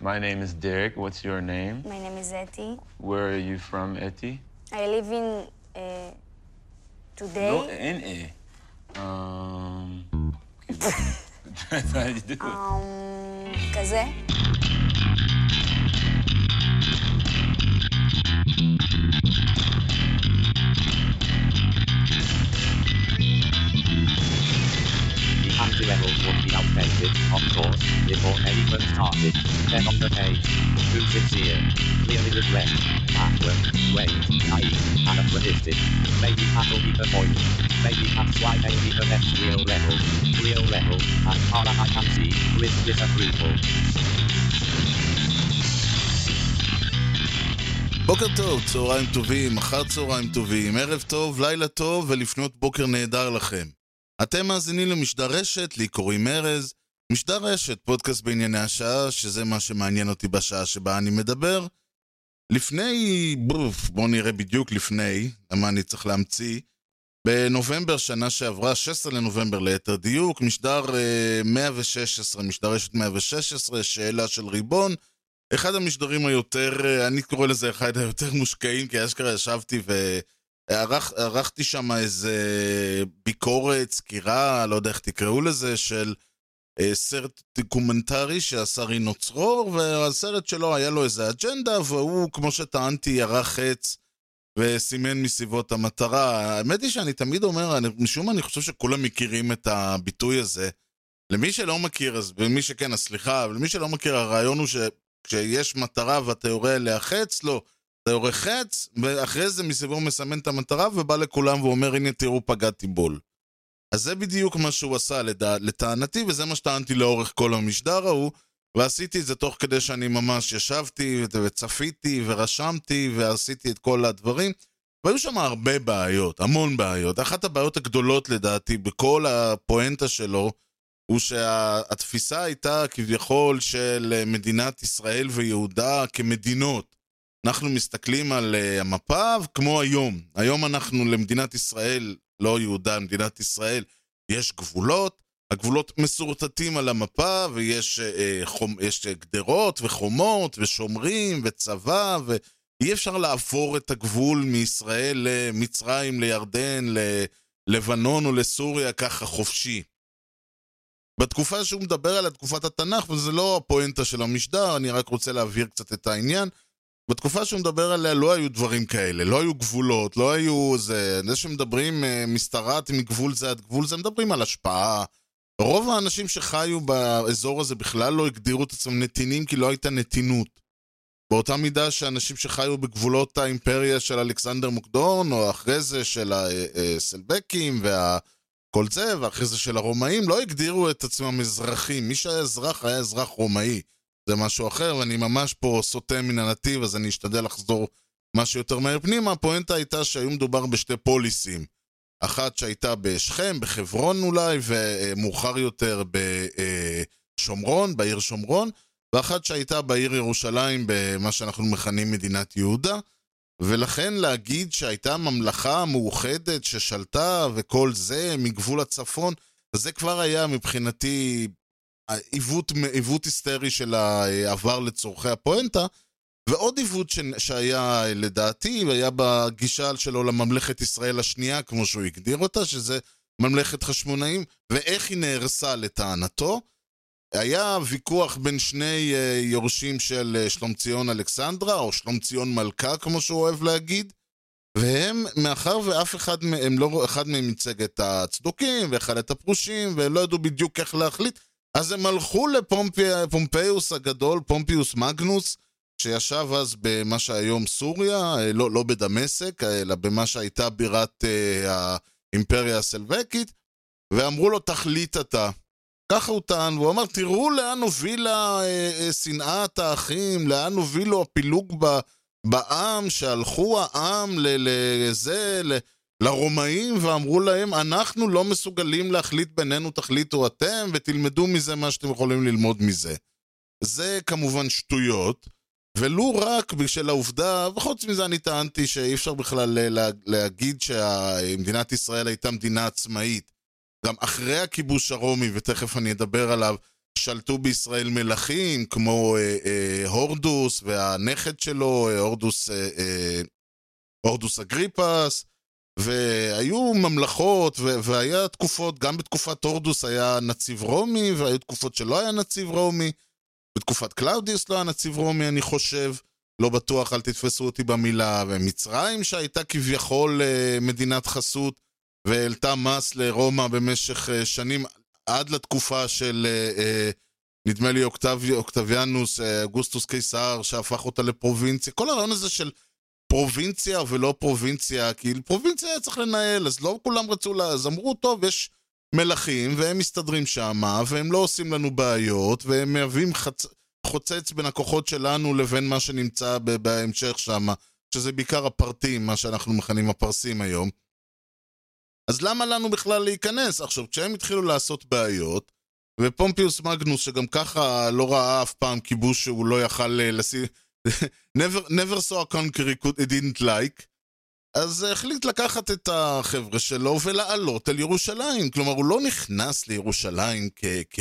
My name is Derek. What's your name? My name is Etty. Where are you from, Etty? I live in uh, today. לא, אין אה. אמ, how you do it? um, כזה. outdated, of course, before anyone started. Then on the page, too sincere, clearly regret, backward, wait, naive, anachronistic. Maybe that'll be the point. Maybe that's why they need the next real rebel. Real rebel, as far as I can see, with disapproval. בוקר טוב, צהריים טובים, אחר צהריים טובים, ערב טוב, לילה טוב ולפנות בוקר נהדר לכם. אתם מאזינים למשדר רשת, לי קוראים ארז. משדר רשת, פודקאסט בענייני השעה, שזה מה שמעניין אותי בשעה שבה אני מדבר. לפני, בוף, בואו נראה בדיוק לפני, למה אני צריך להמציא. בנובמבר שנה שעברה, 16 לנובמבר ליתר דיוק, משדר אה, 116, משדר רשת 116, שאלה של ריבון. אחד המשדרים היותר, אה, אני קורא לזה אחד היותר מושקעים, כי אשכרה ישבתי וערכתי שם איזה ביקורת, סקירה, לא יודע איך תקראו לזה, של אה, סרט דוקומנטרי שעשה רינו צרור, והסרט שלו היה לו איזה אג'נדה, והוא, כמו שטענתי, ירה חץ וסימן מסביבות המטרה. האמת היא שאני תמיד אומר, אני, משום מה אני חושב שכולם מכירים את הביטוי הזה. למי שלא מכיר, אז ומי שכן, אז סליחה, אבל למי שלא מכיר, הרעיון הוא ש... כשיש מטרה ואתה יורה אליה חץ, לא. אתה יורה חץ, ואחרי זה מסביבו מסמן את המטרה ובא לכולם ואומר, הנה תראו, פגעתי בול. אז זה בדיוק מה שהוא עשה לדע... לטענתי, וזה מה שטענתי לאורך כל המשדר ההוא, ועשיתי את זה תוך כדי שאני ממש ישבתי וצפיתי ורשמתי ועשיתי את כל הדברים. והיו שם הרבה בעיות, המון בעיות. אחת הבעיות הגדולות לדעתי בכל הפואנטה שלו, הוא שהתפיסה הייתה כביכול של מדינת ישראל ויהודה כמדינות. אנחנו מסתכלים על אה, המפה כמו היום. היום אנחנו למדינת ישראל, לא יהודה, מדינת ישראל, יש גבולות, הגבולות מסורטטים על המפה ויש אה, חומ, יש גדרות וחומות ושומרים וצבא ואי אפשר לעבור את הגבול מישראל למצרים, לירדן, ללבנון או לסוריה ככה חופשי. בתקופה שהוא מדבר על תקופת התנ"ך, וזה לא הפואנטה של המשדר, אני רק רוצה להבהיר קצת את העניין. בתקופה שהוא מדבר עליה לא היו דברים כאלה, לא היו גבולות, לא היו זה... זה שמדברים אה, משתרעת מגבול זה עד גבול זה, מדברים על השפעה. רוב האנשים שחיו באזור הזה בכלל לא הגדירו את עצמם נתינים כי לא הייתה נתינות. באותה מידה שאנשים שחיו בגבולות האימפריה של אלכסנדר מוקדון, או אחרי זה של הסלבקים וה... כל זה, ואחרי זה של הרומאים, לא הגדירו את עצמם אזרחים. מי שהיה אזרח היה אזרח רומאי. זה משהו אחר, ואני ממש פה סוטה מן הנתיב, אז אני אשתדל לחזור משהו יותר מהר פנימה. הפואנטה הייתה שהיו מדובר בשתי פוליסים. אחת שהייתה בשכם, בחברון אולי, ומאוחר יותר בשומרון, בעיר שומרון, ואחת שהייתה בעיר ירושלים, במה שאנחנו מכנים מדינת יהודה. ולכן להגיד שהייתה ממלכה מאוחדת ששלטה וכל זה מגבול הצפון, זה כבר היה מבחינתי עיוות, עיוות היסטרי של העבר לצורכי הפואנטה. ועוד עיוות ש... שהיה לדעתי, היה בגישה שלו לממלכת ישראל השנייה, כמו שהוא הגדיר אותה, שזה ממלכת חשמונאים, ואיך היא נהרסה לטענתו. היה ויכוח בין שני uh, יורשים של uh, שלומציון אלכסנדרה, או שלומציון מלכה, כמו שהוא אוהב להגיד, והם, מאחר ואף אחד מהם, לא אחד מהם ייצג את הצדוקים, ואחד את הפרושים, והם לא ידעו בדיוק איך להחליט, אז הם הלכו לפומפיוס הגדול, פומפיוס מגנוס, שישב אז במה שהיום סוריה, לא, לא בדמשק, אלא במה שהייתה בירת uh, האימפריה הסלבקית, ואמרו לו, תחליט אתה. ככה הוא טען, והוא אמר, תראו לאן הובילה אה, אה, שנאת האחים, לאן הובילו הפילוג ב, בעם, שהלכו העם לזה, ל, לרומאים, ואמרו להם, אנחנו לא מסוגלים להחליט בינינו, תחליטו אתם, ותלמדו מזה מה שאתם יכולים ללמוד מזה. זה כמובן שטויות, ולו רק בשל העובדה, וחוץ מזה אני טענתי שאי אפשר בכלל להגיד שמדינת ישראל הייתה מדינה עצמאית. גם אחרי הכיבוש הרומי, ותכף אני אדבר עליו, שלטו בישראל מלכים, כמו אה, אה, הורדוס והנכד שלו, אה, הורדוס, אה, אה, הורדוס אגריפס, והיו ממלכות, ו- והיה תקופות, גם בתקופת הורדוס היה נציב רומי, והיו תקופות שלא היה נציב רומי. בתקופת קלאודיוס לא היה נציב רומי, אני חושב. לא בטוח, אל תתפסו אותי במילה. ומצרים, שהייתה כביכול אה, מדינת חסות, והעלתה מס לרומא במשך אה, שנים, עד לתקופה של, אה, נדמה לי, אוקטבי, אוקטביאנוס, אוגוסטוס קיסר, שהפך אותה לפרובינציה. כל הרעיון הזה של פרובינציה ולא פרובינציה, כי פרובינציה צריך לנהל, אז לא כולם רצו, לה... אז אמרו, טוב, יש מלכים, והם מסתדרים שמה, והם לא עושים לנו בעיות, והם מהווים חצ... חוצץ בין הכוחות שלנו לבין מה שנמצא בהמשך שמה, שזה בעיקר הפרטים, מה שאנחנו מכנים הפרסים היום. אז למה לנו בכלל להיכנס? עכשיו, כשהם התחילו לעשות בעיות, ופומפיוס מגנוס, שגם ככה לא ראה אף פעם כיבוש שהוא לא יכל אה, לשים... never, never saw a country didn't like, אז החליט לקחת את החבר'ה שלו ולעלות אל ירושלים. כלומר, הוא לא נכנס לירושלים כ... כ...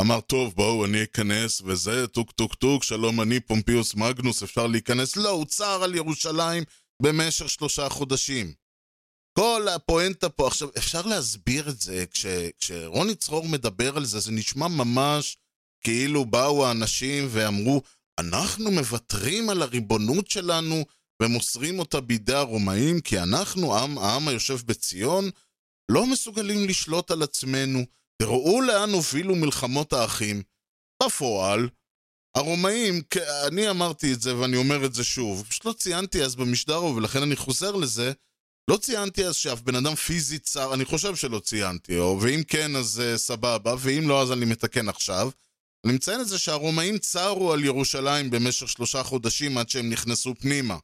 אמר, טוב, בואו, אני אכנס, וזה, טוק טוק טוק, שלום, אני פומפיוס מגנוס, אפשר להיכנס. לא, הוא צר על ירושלים במשך שלושה חודשים. כל הפואנטה פה, עכשיו, אפשר להסביר את זה, כש, כשרינו צרור מדבר על זה, זה נשמע ממש כאילו באו האנשים ואמרו, אנחנו מוותרים על הריבונות שלנו ומוסרים אותה בידי הרומאים, כי אנחנו, העם, העם היושב בציון, לא מסוגלים לשלוט על עצמנו. תראו לאן הובילו מלחמות האחים. בפועל, הרומאים, אני אמרתי את זה ואני אומר את זה שוב, פשוט לא ציינתי אז במשדר ולכן אני חוזר לזה, לא ציינתי אז שאף בן אדם פיזית צר, אני חושב שלא ציינתי, או, ואם כן אז uh, סבבה, ואם לא אז אני מתקן עכשיו. אני מציין את זה שהרומאים צרו על ירושלים במשך שלושה חודשים עד שהם נכנסו פנימה.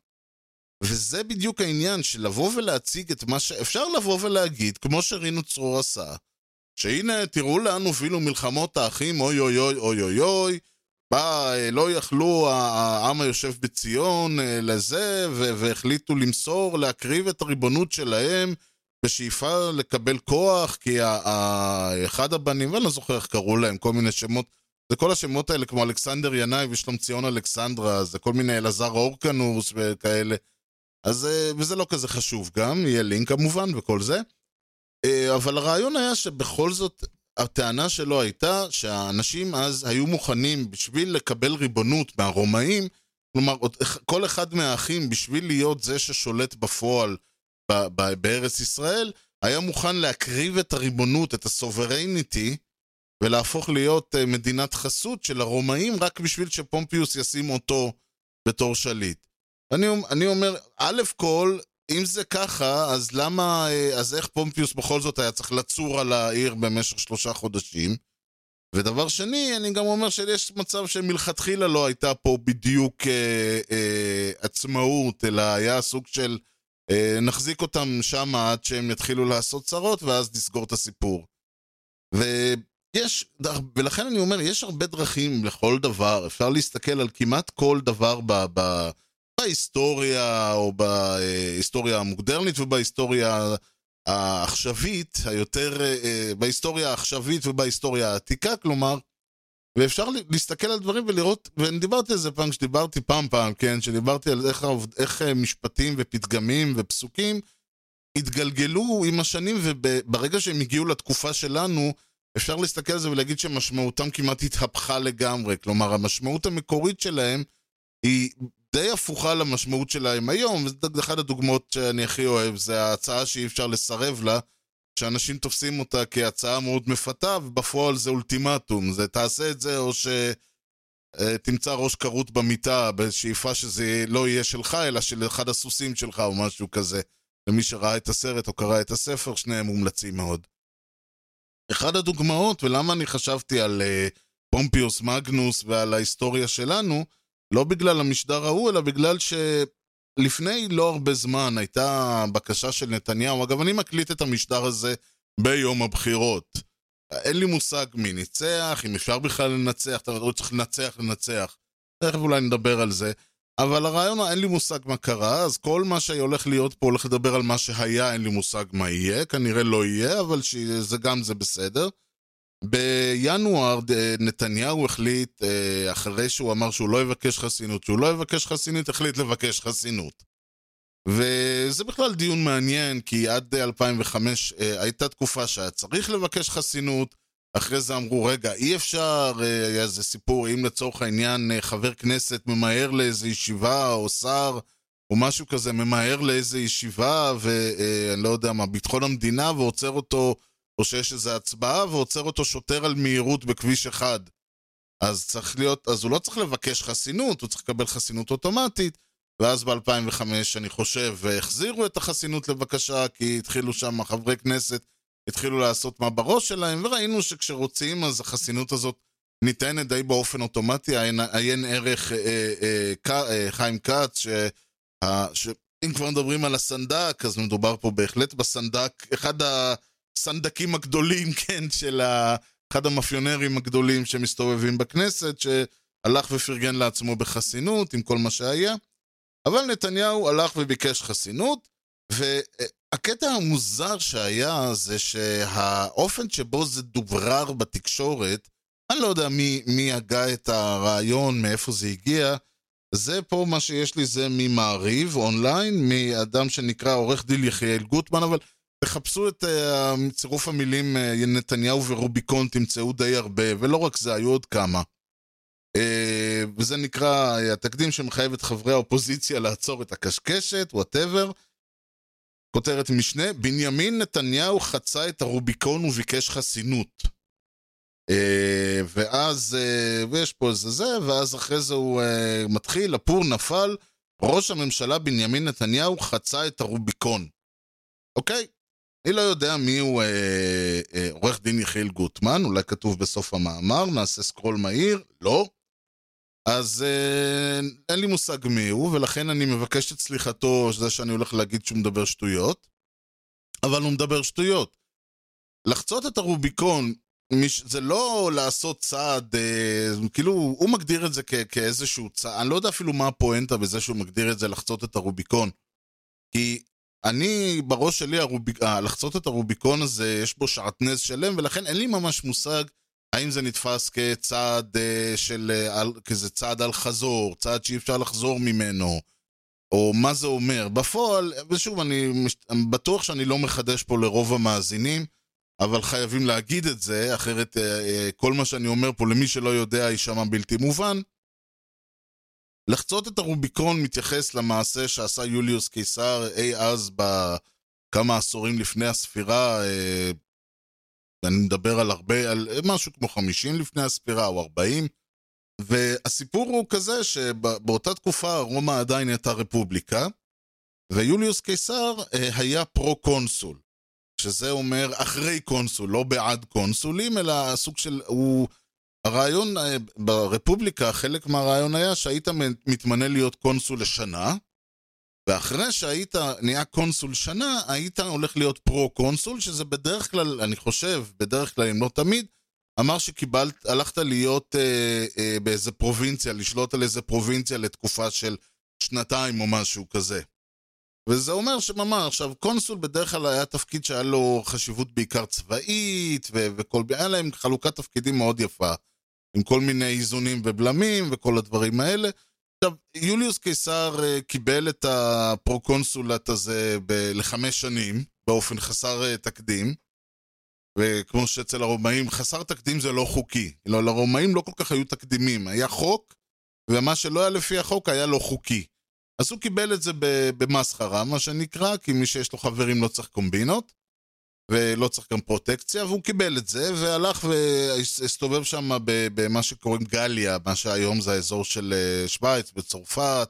וזה בדיוק העניין של לבוא ולהציג את מה ש... אפשר לבוא ולהגיד, כמו שרינו צרור עשה, שהנה, תראו לאן הובילו מלחמות האחים, אוי אוי אוי אוי אוי אוי, בא, לא יכלו העם היושב בציון לזה, והחליטו למסור, להקריב את הריבונות שלהם בשאיפה לקבל כוח, כי אחד הבנים, ואני לא זוכר איך קראו להם, כל מיני שמות, זה כל השמות האלה כמו אלכסנדר ינאי ושלום ציון אלכסנדרה, זה כל מיני אלעזר אורקנוס וכאלה. אז, וזה לא כזה חשוב גם, יהיה לינק כמובן וכל זה. אבל הרעיון היה שבכל זאת, הטענה שלו הייתה שהאנשים אז היו מוכנים בשביל לקבל ריבונות מהרומאים, כלומר, כל אחד מהאחים בשביל להיות זה ששולט בפועל בארץ ישראל, היה מוכן להקריב את הריבונות, את הסוברניטי, ולהפוך להיות מדינת חסות של הרומאים רק בשביל שפומפיוס ישים אותו בתור שליט. אני, אני אומר, א' כל, אם זה ככה, אז למה, אז איך פומפיוס בכל זאת היה צריך לצור על העיר במשך שלושה חודשים? ודבר שני, אני גם אומר שיש מצב שמלכתחילה לא הייתה פה בדיוק אה, אה, עצמאות, אלא היה סוג של אה, נחזיק אותם שם עד שהם יתחילו לעשות צרות, ואז נסגור את הסיפור. ויש, ולכן אני אומר, יש הרבה דרכים לכל דבר, אפשר להסתכל על כמעט כל דבר ב... ב בהיסטוריה או בהיסטוריה המודרנית ובהיסטוריה העכשווית, היותר, בהיסטוריה העכשווית ובהיסטוריה העתיקה, כלומר, ואפשר להסתכל על דברים ולראות, ואני דיברתי על זה פעם, כשדיברתי פעם פעם, כן, שדיברתי על איך, איך משפטים ופתגמים ופסוקים התגלגלו עם השנים, וברגע שהם הגיעו לתקופה שלנו, אפשר להסתכל על זה ולהגיד שמשמעותם כמעט התהפכה לגמרי. כלומר, המשמעות המקורית שלהם היא די הפוכה למשמעות שלהם היום, ואחת הדוגמאות שאני הכי אוהב זה ההצעה שאי אפשר לסרב לה, שאנשים תופסים אותה כהצעה מאוד מפתה, ובפועל זה אולטימטום, זה תעשה את זה או שתמצא ראש כרות במיטה בשאיפה שזה לא יהיה שלך, אלא של אחד הסוסים שלך או משהו כזה. למי שראה את הסרט או קרא את הספר, שניהם מומלצים מאוד. אחד הדוגמאות, ולמה אני חשבתי על uh, פומפיוס מגנוס ועל ההיסטוריה שלנו, לא בגלל המשדר ההוא, אלא בגלל שלפני לא הרבה זמן הייתה בקשה של נתניהו, אגב, אני מקליט את המשדר הזה ביום הבחירות. אין לי מושג מי ניצח, אם אפשר בכלל לנצח, אתה יודע, צריך לנצח, לנצח. תכף אולי נדבר על זה. אבל הרעיון, אין לי מושג מה קרה, אז כל מה שהולך להיות פה הולך לדבר על מה שהיה, אין לי מושג מה יהיה, כנראה לא יהיה, אבל שזה גם זה בסדר. בינואר אה, נתניהו החליט, אה, אחרי שהוא אמר שהוא לא יבקש חסינות, שהוא לא יבקש חסינות, החליט לבקש חסינות. וזה בכלל דיון מעניין, כי עד 2005 אה, הייתה תקופה שהיה צריך לבקש חסינות, אחרי זה אמרו, רגע, אי אפשר, אה, היה איזה סיפור, אם לצורך העניין אה, חבר כנסת ממהר לאיזה ישיבה, או שר, או משהו כזה, ממהר לאיזה ישיבה, ואני לא יודע מה, ביטחון המדינה, ועוצר אותו, או שיש איזו הצבעה, ועוצר אותו שוטר על מהירות בכביש אחד. אז צריך להיות, אז הוא לא צריך לבקש חסינות, הוא צריך לקבל חסינות אוטומטית. ואז ב-2005, אני חושב, החזירו את החסינות לבקשה, כי התחילו שם חברי כנסת, התחילו לעשות מה בראש שלהם, וראינו שכשרוצים, אז החסינות הזאת ניתנת די באופן אוטומטי. עיין, ערך אה, אה, אה, חיים כץ, ש, אה, שאם כבר מדברים על הסנדק, אז מדובר פה בהחלט בסנדק, אחד הסנדקים הגדולים, כן, של ה... אחד המאפיונרים הגדולים שמסתובבים בכנסת, שהלך ופרגן לעצמו בחסינות עם כל מה שהיה. אבל נתניהו הלך וביקש חסינות, והקטע המוזר שהיה זה שהאופן שבו זה דוברר בתקשורת, אני לא יודע מי, מי הגה את הרעיון, מאיפה זה הגיע, זה פה מה שיש לי זה ממעריב אונליין, מאדם שנקרא עורך דין יחיאל גוטמן, אבל תחפשו את אה, צירוף המילים אה, נתניהו ורוביקון, תמצאו די הרבה, ולא רק זה, היו עוד כמה. אה, וזה נקרא התקדים שמחייב את חברי האופוזיציה לעצור את הקשקשת, whatever. כותרת משנה, בנימין נתניהו חצה את הרוביקון וביקש חסינות. Uh, ואז, uh, ויש פה איזה זה, ואז אחרי זה הוא uh, מתחיל, הפור נפל, ראש הממשלה בנימין נתניהו חצה את הרוביקון. אוקיי? אני לא יודע מי הוא אה, אה, עורך דין יחיאל גוטמן, אולי כתוב בסוף המאמר, נעשה סקרול מהיר, לא. אז אה, אין לי מושג מי הוא, ולכן אני מבקש את סליחתו, זה שאני הולך להגיד שהוא מדבר שטויות, אבל הוא מדבר שטויות. לחצות את הרוביקון, זה לא לעשות צעד, אה, כאילו, הוא מגדיר את זה כ- כאיזשהו צעד, אני לא יודע אפילו מה הפואנטה בזה שהוא מגדיר את זה לחצות את הרוביקון. כי אני, בראש שלי, הרוביק... לחצות את הרוביקון הזה, יש בו שעטנז שלם, ולכן אין לי ממש מושג האם זה נתפס כצעד uh, של, uh, כזה צעד על חזור, צעד שאי אפשר לחזור ממנו, או מה זה אומר. בפועל, ושוב, אני. בטוח שאני לא מחדש פה לרוב המאזינים, אבל חייבים להגיד את זה, אחרת uh, כל מה שאני אומר פה, למי שלא יודע, יישמע בלתי מובן. לחצות את הרוביקון מתייחס למעשה שעשה יוליוס קיסר אי אז בכמה עשורים לפני הספירה, אה, אני מדבר על הרבה, על משהו כמו 50 לפני הספירה או 40, והסיפור הוא כזה שבאותה תקופה רומא עדיין הייתה רפובליקה, ויוליוס קיסר אה, היה פרו-קונסול, שזה אומר אחרי קונסול, לא בעד קונסולים, אלא סוג של, הוא... הרעיון אה, ברפובליקה, חלק מהרעיון היה שהיית מתמנה להיות קונסול לשנה, ואחרי שהיית נהיה קונסול שנה, היית הולך להיות פרו-קונסול, שזה בדרך כלל, אני חושב, בדרך כלל, אם לא תמיד, אחרי שקיבלת, הלכת להיות אה, אה, באיזה פרובינציה, לשלוט על איזה פרובינציה לתקופה של שנתיים או משהו כזה. וזה אומר שממש, עכשיו, קונסול בדרך כלל היה תפקיד שהיה לו חשיבות בעיקר צבאית, ו- וכל, היה להם חלוקת תפקידים מאוד יפה. עם כל מיני איזונים ובלמים וכל הדברים האלה. עכשיו, יוליוס קיסר אה, קיבל את הפרוקונסולט הזה ב- לחמש שנים, באופן חסר אה, תקדים, וכמו שאצל הרומאים, חסר תקדים זה לא חוקי. לא, לרומאים לא כל כך היו תקדימים, היה חוק, ומה שלא היה לפי החוק היה לא חוקי. אז הוא קיבל את זה במסחרה, מה שנקרא, כי מי שיש לו חברים לא צריך קומבינות. ולא צריך גם פרוטקציה, והוא קיבל את זה, והלך והסתובב שם במה שקוראים גליה, מה שהיום זה האזור של אה, שווייץ, בצרפת,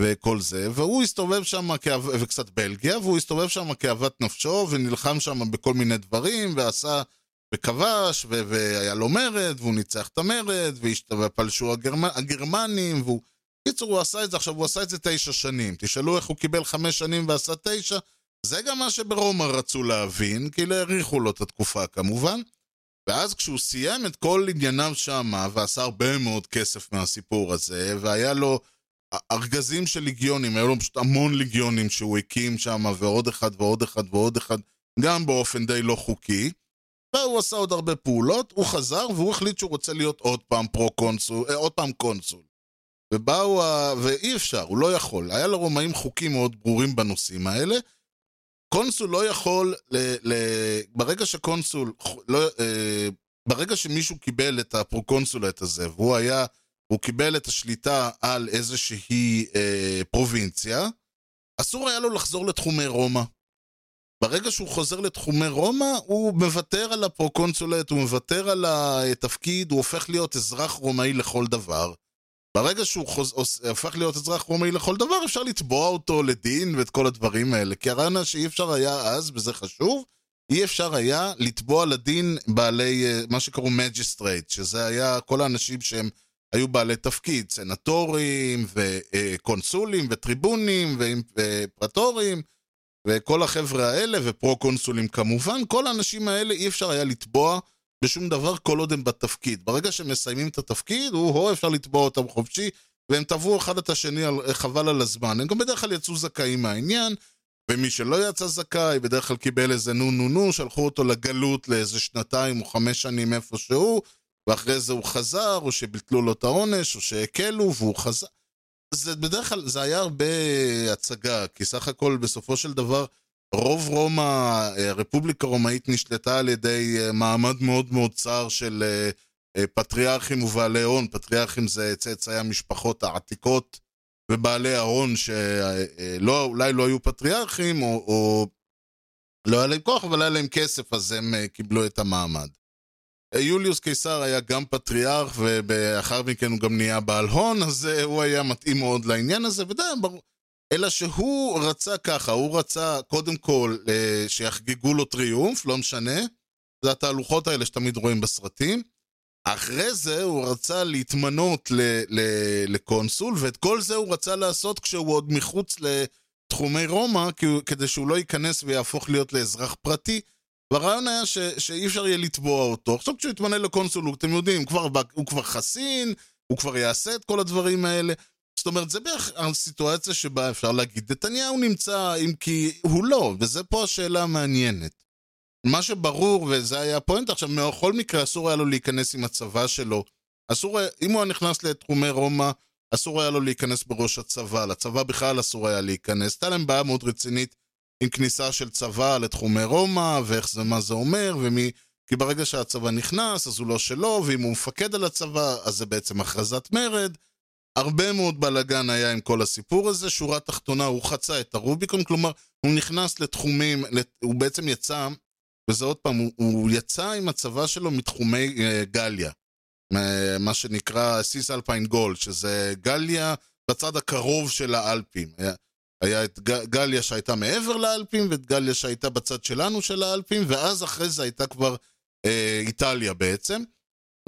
וכל זה, והוא הסתובב שם, וקצת בלגיה, והוא הסתובב שם כאוות נפשו, ונלחם שם בכל מיני דברים, ועשה, וכבש, והיה לו מרד, והוא ניצח את המרד, ופלשו הגרמ... הגרמנים, והוא... בקיצור, הוא עשה את זה, עכשיו הוא עשה את זה תשע שנים. תשאלו איך הוא קיבל חמש שנים ועשה תשע, זה גם מה שברומא רצו להבין, כי לא האריכו לו את התקופה כמובן. ואז כשהוא סיים את כל ענייניו שמה, ועשה הרבה מאוד כסף מהסיפור הזה, והיה לו ארגזים של ליגיונים, היו לו פשוט המון ליגיונים שהוא הקים שם, ועוד אחד ועוד אחד ועוד אחד, גם באופן די לא חוקי. והוא עשה עוד הרבה פעולות, הוא חזר והוא החליט שהוא רוצה להיות עוד פעם פרו-קונסול, אה, עוד פעם קונסול. ובאו, ה... ואי אפשר, הוא לא יכול. היה לרומאים חוקים מאוד ברורים בנושאים האלה. קונסול לא יכול, ל... ל... ברגע שקונסול, לא... אה, ברגע שמישהו קיבל את הפרו-קונסולט הזה, והוא היה, הוא קיבל את השליטה על איזושהי אה, פרובינציה, אסור היה לו לחזור לתחומי רומא. ברגע שהוא חוזר לתחומי רומא, הוא מוותר על הפרו-קונסולט, הוא מוותר על התפקיד, הוא הופך להיות אזרח רומאי לכל דבר. ברגע שהוא חוז... הופך להיות אזרח רומאי לכל דבר, אפשר לתבוע אותו לדין ואת כל הדברים האלה. כי הרעיון שאי אפשר היה אז, וזה חשוב, אי אפשר היה לתבוע לדין בעלי, אה, מה שקראו magistrate, שזה היה כל האנשים שהם היו בעלי תפקיד, סנטורים וקונסולים וטריבונים ופרטורים וכל החבר'ה האלה ופרו-קונסולים כמובן, כל האנשים האלה אי אפשר היה לתבוע בשום דבר כל עוד הם בתפקיד. ברגע שהם מסיימים את התפקיד, הוא אפשר לתבוע אותם חופשי, והם תבעו אחד את השני חבל על הזמן. הם גם בדרך כלל יצאו זכאים מהעניין, ומי שלא יצא זכאי, בדרך כלל קיבל איזה נו נו נו, שלחו אותו לגלות לאיזה שנתיים או חמש שנים איפשהו, ואחרי זה הוא חזר, או שביטלו לו את העונש, או שהקלו והוא חזר. זה בדרך כלל, זה היה הרבה הצגה, כי סך הכל בסופו של דבר, רוב רומא, הרפובליקה הרומאית נשלטה על ידי אה, מעמד מאוד מאוד צר של אה, אה, פטריארכים ובעלי הון. פטריארכים זה צאצאי המשפחות העתיקות ובעלי ההון שאולי לא היו פטריארכים, או, או לא היה להם כוח, אבל היה להם כסף, אז הם קיבלו את המעמד. יוליוס קיסר היה גם פטריארך, ולאחר מכן הוא גם נהיה בעל הון, אז הוא היה מתאים מאוד לעניין הזה, ודי, ברור. אלא שהוא רצה ככה, הוא רצה קודם כל שיחגגו לו טריומף, לא משנה, זה התהלוכות האלה שתמיד רואים בסרטים. אחרי זה הוא רצה להתמנות ל- ל- לקונסול, ואת כל זה הוא רצה לעשות כשהוא עוד מחוץ לתחומי רומא, כדי שהוא לא ייכנס ויהפוך להיות לאזרח פרטי. והרעיון היה ש- שאי אפשר יהיה לתבוע אותו. עכשיו כשהוא יתמנה לקונסול, אתם יודעים, כבר, הוא כבר חסין, הוא כבר יעשה את כל הדברים האלה. זאת אומרת, זה בערך הסיטואציה שבה אפשר להגיד, נתניהו נמצא, אם כי הוא לא, וזה פה השאלה המעניינת. מה שברור, וזה היה הפואנט עכשיו, בכל מקרה אסור היה לו להיכנס עם הצבא שלו. אסור אם הוא היה נכנס לתחומי רומא, אסור היה לו להיכנס בראש הצבא. לצבא בכלל אסור היה להיכנס. הייתה להם בעיה מאוד רצינית עם כניסה של צבא לתחומי רומא, ואיך זה, מה זה אומר, ומי... כי ברגע שהצבא נכנס, אז הוא לא שלו, ואם הוא מפקד על הצבא, אז זה בעצם הכרזת מרד. הרבה מאוד בלאגן היה עם כל הסיפור הזה, שורה תחתונה, הוא חצה את הרוביקון, כלומר, הוא נכנס לתחומים, הוא בעצם יצא, וזה עוד פעם, הוא, הוא יצא עם הצבא שלו מתחומי uh, גליה, מה שנקרא סיס אלפיין גולד, שזה גליה בצד הקרוב של האלפים. היה, היה את גליה שהייתה מעבר לאלפים, ואת גליה שהייתה בצד שלנו של האלפים, ואז אחרי זה הייתה כבר uh, איטליה בעצם.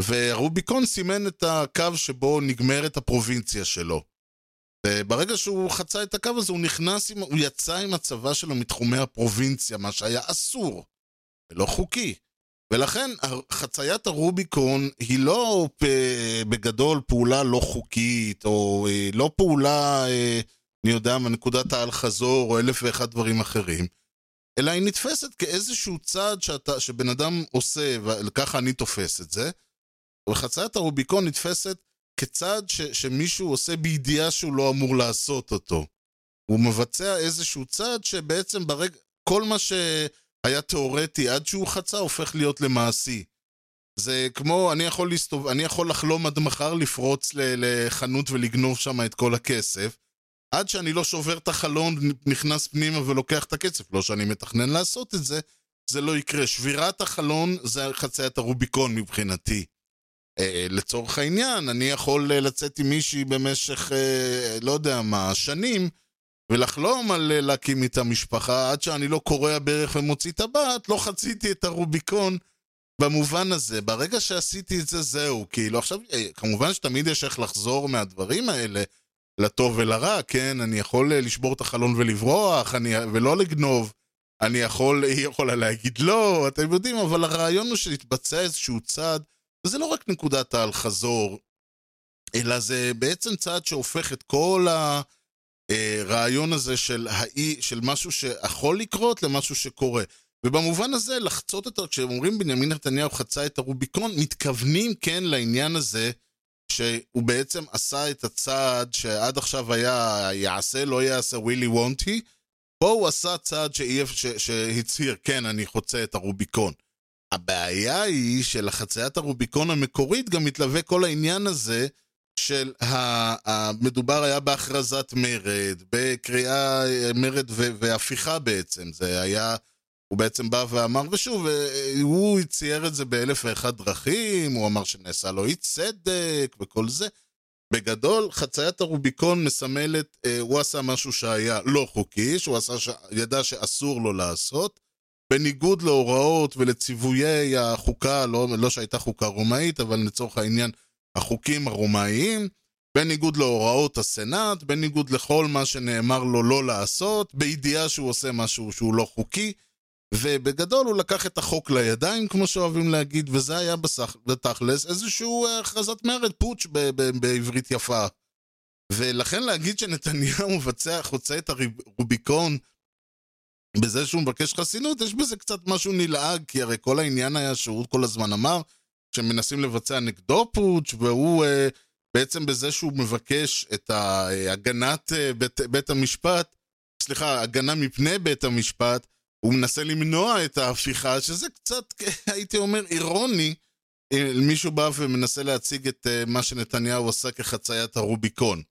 ורוביקון סימן את הקו שבו נגמרת הפרובינציה שלו. וברגע שהוא חצה את הקו הזה, הוא נכנס, עם, הוא יצא עם הצבא שלו מתחומי הפרובינציה, מה שהיה אסור, ולא חוקי. ולכן חציית הרוביקון היא לא בגדול פעולה לא חוקית, או אה, לא פעולה, אה, אני יודע מה, נקודת האל-חזור, או אלף ואחד דברים אחרים, אלא היא נתפסת כאיזשהו צעד שאתה, שבן אדם עושה, וככה אני תופס את זה, וחציית הרוביקון נתפסת כצעד ש, שמישהו עושה בידיעה שהוא לא אמור לעשות אותו. הוא מבצע איזשהו צעד שבעצם ברגע, כל מה שהיה תיאורטי עד שהוא חצה הופך להיות למעשי. זה כמו, אני יכול, להסתוב, אני יכול לחלום עד מחר לפרוץ לחנות ולגנוב שם את כל הכסף, עד שאני לא שובר את החלון, נכנס פנימה ולוקח את הכסף. לא שאני מתכנן לעשות את זה, זה לא יקרה. שבירת החלון זה חציית הרוביקון מבחינתי. Uh, לצורך העניין, אני יכול uh, לצאת עם מישהי במשך, uh, לא יודע מה, שנים, ולחלום על להקים איתה משפחה, עד שאני לא קורע ברך ומוציא את הבת, לא חציתי את הרוביקון במובן הזה. ברגע שעשיתי את זה, זהו. כאילו, עכשיו, כמובן שתמיד יש איך לחזור מהדברים האלה, לטוב ולרע, כן? אני יכול לשבור את החלון ולברוח, אני, ולא לגנוב. אני יכול, היא יכולה להגיד לא, אתם יודעים, אבל הרעיון הוא שיתבצע איזשהו צעד וזה לא רק נקודת האל-חזור, אלא זה בעצם צעד שהופך את כל הרעיון הזה של, האי, של משהו שיכול לקרות למשהו שקורה. ובמובן הזה, לחצות את ה... כשאומרים בנימין נתניהו חצה את הרוביקון, מתכוונים כן לעניין הזה שהוא בעצם עשה את הצעד שעד עכשיו היה יעשה, לא יעשה, ווילי וונטי. פה הוא עשה צעד שאי... ש... שהצהיר, כן, אני חוצה את הרוביקון. הבעיה היא שלחציית הרוביקון המקורית גם מתלווה כל העניין הזה של המדובר היה בהכרזת מרד, בקריאה מרד והפיכה בעצם. זה היה, הוא בעצם בא ואמר, ושוב, הוא צייר את זה באלף ואחת דרכים, הוא אמר שנעשה לו אי צדק וכל זה. בגדול, חציית הרוביקון מסמלת, הוא עשה משהו שהיה לא חוקי, שהוא עשה, ידע שאסור לו לעשות. בניגוד להוראות ולציוויי החוקה, לא, לא שהייתה חוקה רומאית, אבל לצורך העניין החוקים הרומאיים, בניגוד להוראות הסנאט, בניגוד לכל מה שנאמר לו לא לעשות, בידיעה שהוא עושה משהו שהוא לא חוקי, ובגדול הוא לקח את החוק לידיים, כמו שאוהבים להגיד, וזה היה בסך, בתכלס איזשהו הכרזת מרד, פוטש בעברית יפה. ולכן להגיד שנתניהו מבצע, חוצה את הרוביקון בזה שהוא מבקש חסינות, יש בזה קצת משהו נלעג, כי הרי כל העניין היה שהוא כל הזמן אמר שמנסים לבצע נגדו פוטש, והוא uh, בעצם בזה שהוא מבקש את הגנת uh, בית, בית המשפט, סליחה, הגנה מפני בית המשפט, הוא מנסה למנוע את ההפיכה, שזה קצת, הייתי אומר, אירוני. מישהו בא ומנסה להציג את uh, מה שנתניהו עשה כחציית הרוביקון.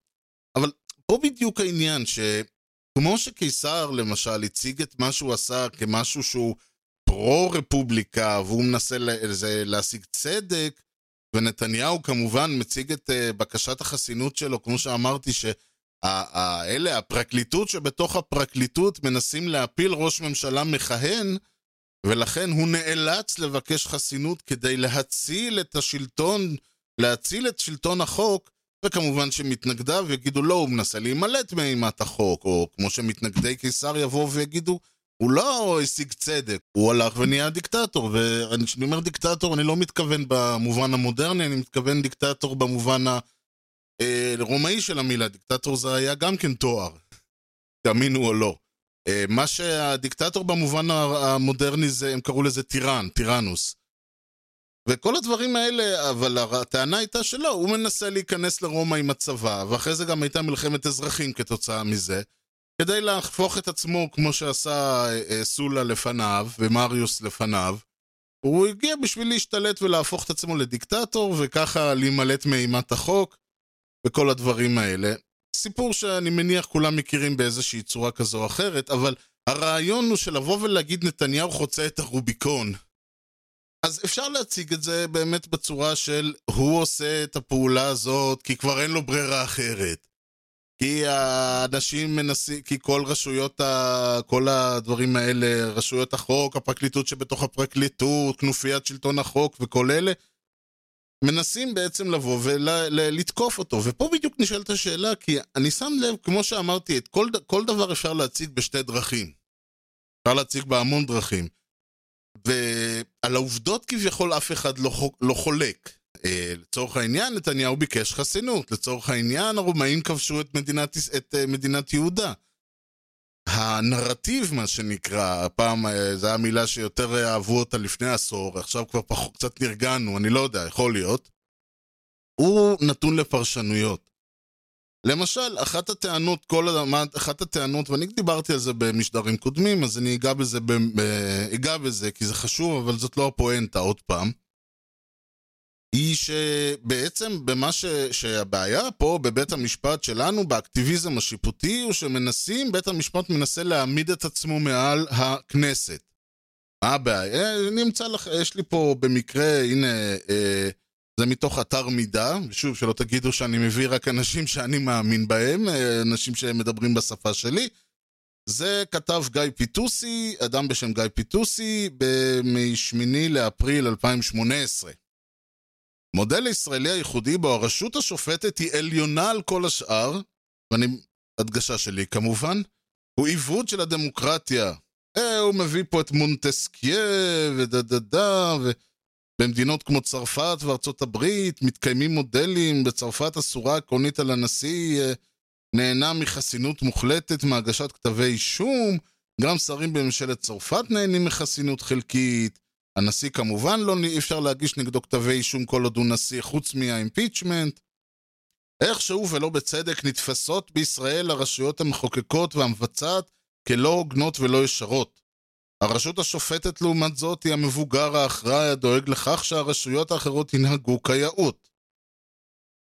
אבל פה בדיוק העניין, ש... כמו שקיסר למשל הציג את מה שהוא עשה כמשהו שהוא פרו-רפובליקה והוא מנסה להשיג צדק, ונתניהו כמובן מציג את uh, בקשת החסינות שלו, כמו שאמרתי, שאלה, הפרקליטות שבתוך הפרקליטות מנסים להפיל ראש ממשלה מכהן, ולכן הוא נאלץ לבקש חסינות כדי להציל את השלטון, להציל את שלטון החוק, וכמובן שמתנגדיו יגידו לא, הוא מנסה להימלט מאימת החוק, או כמו שמתנגדי קיסר יבואו ויגידו, הוא לא השיג צדק, הוא הלך ונהיה דיקטטור, וכשאני אומר דיקטטור אני לא מתכוון במובן המודרני, אני מתכוון דיקטטור במובן הרומאי של המילה, דיקטטור זה היה גם כן תואר, תאמינו או לא. מה שהדיקטטור במובן המודרני זה, הם קראו לזה טירן, טירנוס. וכל הדברים האלה, אבל הטענה הייתה שלא, הוא מנסה להיכנס לרומא עם הצבא, ואחרי זה גם הייתה מלחמת אזרחים כתוצאה מזה, כדי להפוך את עצמו כמו שעשה אה, סולה לפניו ומריוס לפניו. הוא הגיע בשביל להשתלט ולהפוך את עצמו לדיקטטור, וככה להימלט מאימת החוק, וכל הדברים האלה. סיפור שאני מניח כולם מכירים באיזושהי צורה כזו או אחרת, אבל הרעיון הוא שלבוא ולהגיד נתניהו חוצה את הרוביקון. אז אפשר להציג את זה באמת בצורה של הוא עושה את הפעולה הזאת כי כבר אין לו ברירה אחרת. כי האנשים מנסים, כי כל רשויות, ה... כל הדברים האלה, רשויות החוק, הפרקליטות שבתוך הפרקליטות, כנופיית שלטון החוק וכל אלה, מנסים בעצם לבוא ולתקוף אותו. ופה בדיוק נשאלת השאלה, כי אני שם לב, כמו שאמרתי, את כל, כל דבר אפשר להציג בשתי דרכים. אפשר להציג בהמון דרכים. ועל העובדות כביכול אף אחד לא, לא חולק. אה, לצורך העניין, נתניהו ביקש חסינות. לצורך העניין, הרומאים כבשו את מדינת, את אה, מדינת יהודה. הנרטיב, מה שנקרא, הפעם אה, זו המילה שיותר אהבו אותה לפני עשור, עכשיו כבר פחות, קצת נרגענו, אני לא יודע, יכול להיות. הוא נתון לפרשנויות. למשל, אחת הטענות, כל אחת הטענות, ואני דיברתי על זה במשדרים קודמים, אז אני אגע בזה, ב, ב, אגע בזה, כי זה חשוב, אבל זאת לא הפואנטה, עוד פעם. היא שבעצם במה ש... שהבעיה פה בבית המשפט שלנו, באקטיביזם השיפוטי, הוא שמנסים, בית המשפט מנסה להעמיד את עצמו מעל הכנסת. מה הבעיה? נמצא לך, יש לי פה במקרה, הנה, אה, זה מתוך אתר מידע, ושוב, שלא תגידו שאני מביא רק אנשים שאני מאמין בהם, אה, אנשים שמדברים בשפה שלי. זה כתב גיא פיטוסי, אדם בשם גיא פיטוסי, מ-8 לאפריל 2018. מודל הישראלי הייחודי בו הרשות השופטת היא עליונה על כל השאר, ואני, הדגשה שלי כמובן, הוא עיוות של הדמוקרטיה. אה, הוא מביא פה את מונטסקיה ודה דה דה, ובמדינות כמו צרפת וארצות הברית מתקיימים מודלים, בצרפת אסורה עקרונית על הנשיא, אה, נהנה מחסינות מוחלטת מהגשת כתבי אישום, גם שרים בממשלת צרפת נהנים מחסינות חלקית. הנשיא כמובן לא אי אפשר להגיש נגדו כתבי אישום כל עוד הוא נשיא, חוץ מהאימפיצ'מנט. איכשהו ולא בצדק נתפסות בישראל הרשויות המחוקקות והמבצעת כלא הוגנות ולא ישרות. הרשות השופטת לעומת זאת היא המבוגר האחראי הדואג לכך שהרשויות האחרות ינהגו כיאות.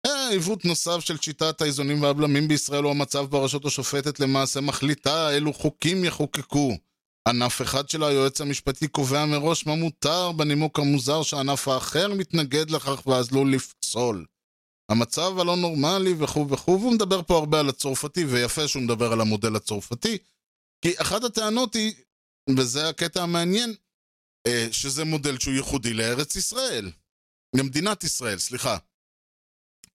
עיוות נוסף של שיטת האיזונים והבלמים בישראל הוא המצב ברשות השופטת למעשה מחליטה אילו חוקים יחוקקו. ענף אחד של היועץ המשפטי קובע מראש מה מותר בנימוק המוזר שהענף האחר מתנגד לכך ואז לא לפסול. המצב הלא נורמלי וכו' וכו', והוא מדבר פה הרבה על הצרפתי, ויפה שהוא מדבר על המודל הצרפתי, כי אחת הטענות היא, וזה הקטע המעניין, אה, שזה מודל שהוא ייחודי לארץ ישראל. למדינת ישראל, סליחה.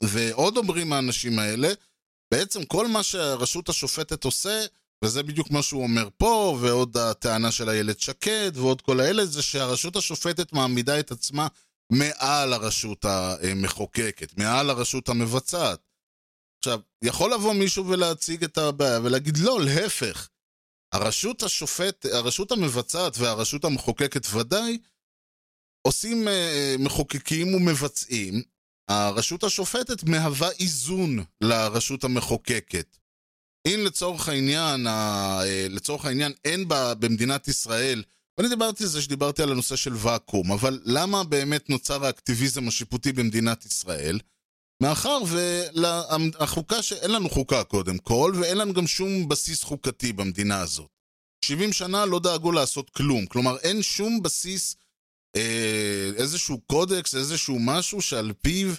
ועוד אומרים האנשים האלה, בעצם כל מה שהרשות השופטת עושה, וזה בדיוק מה שהוא אומר פה, ועוד הטענה של איילת שקד, ועוד כל האלה, זה שהרשות השופטת מעמידה את עצמה מעל הרשות המחוקקת, מעל הרשות המבצעת. עכשיו, יכול לבוא מישהו ולהציג את הבעיה ולהגיד לא, להפך. הרשות השופט, הרשות המבצעת והרשות המחוקקת ודאי עושים אה, מחוקקים ומבצעים. הרשות השופטת מהווה איזון לרשות המחוקקת. אם לצורך העניין, אה, לצורך העניין אין בה במדינת ישראל ואני דיברתי על זה שדיברתי על הנושא של ואקום, אבל למה באמת נוצר האקטיביזם השיפוטי במדינת ישראל? מאחר והחוקה, שאין לנו חוקה קודם כל, ואין לנו גם שום בסיס חוקתי במדינה הזאת. 70 שנה לא דאגו לעשות כלום, כלומר אין שום בסיס, אה, איזשהו קודקס, איזשהו משהו שעל פיו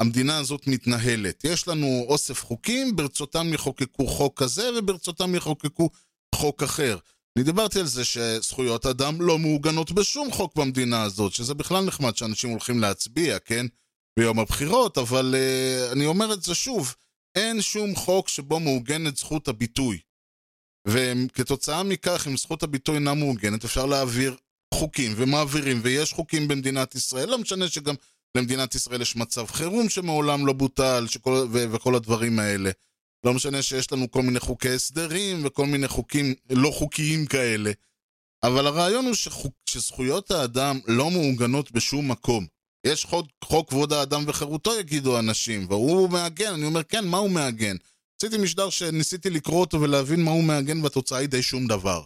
המדינה הזאת מתנהלת. יש לנו אוסף חוקים, ברצותם יחוקקו חוק כזה וברצותם יחוקקו חוק אחר. אני דיברתי על זה שזכויות אדם לא מעוגנות בשום חוק במדינה הזאת, שזה בכלל נחמד שאנשים הולכים להצביע, כן? ביום הבחירות, אבל uh, אני אומר את זה שוב, אין שום חוק שבו מעוגנת זכות הביטוי. וכתוצאה מכך, אם זכות הביטוי אינה מעוגנת, אפשר להעביר חוקים ומעבירים, ויש חוקים במדינת ישראל, לא משנה שגם למדינת ישראל יש מצב חירום שמעולם לא בוטל, שכל, ו- וכל הדברים האלה. לא משנה שיש לנו כל מיני חוקי הסדרים וכל מיני חוקים לא חוקיים כאלה. אבל הרעיון הוא שחוק, שזכויות האדם לא מעוגנות בשום מקום. יש חוק, חוק כבוד האדם וחירותו, יגידו אנשים, והוא מעגן, אני אומר, כן, מה הוא מעגן? עשיתי משדר שניסיתי לקרוא אותו ולהבין מה הוא מעגן, והתוצאה היא די שום דבר.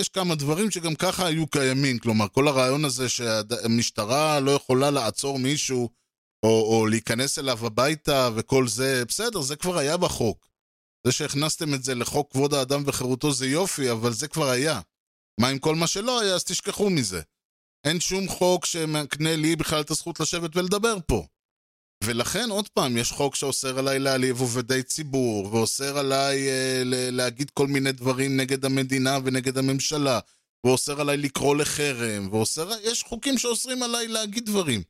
יש כמה דברים שגם ככה היו קיימים, כלומר, כל הרעיון הזה שהמשטרה לא יכולה לעצור מישהו או, או להיכנס אליו הביתה וכל זה, בסדר, זה כבר היה בחוק. זה שהכנסתם את זה לחוק כבוד האדם וחירותו זה יופי, אבל זה כבר היה. מה עם כל מה שלא היה, אז תשכחו מזה. אין שום חוק שמקנה לי בכלל את הזכות לשבת ולדבר פה. ולכן, עוד פעם, יש חוק שאוסר עליי להעליב עובדי ציבור, ואוסר עליי אה, להגיד כל מיני דברים נגד המדינה ונגד הממשלה, ואוסר עליי לקרוא לחרם, ואוסר... יש חוקים שאוסרים עליי להגיד דברים.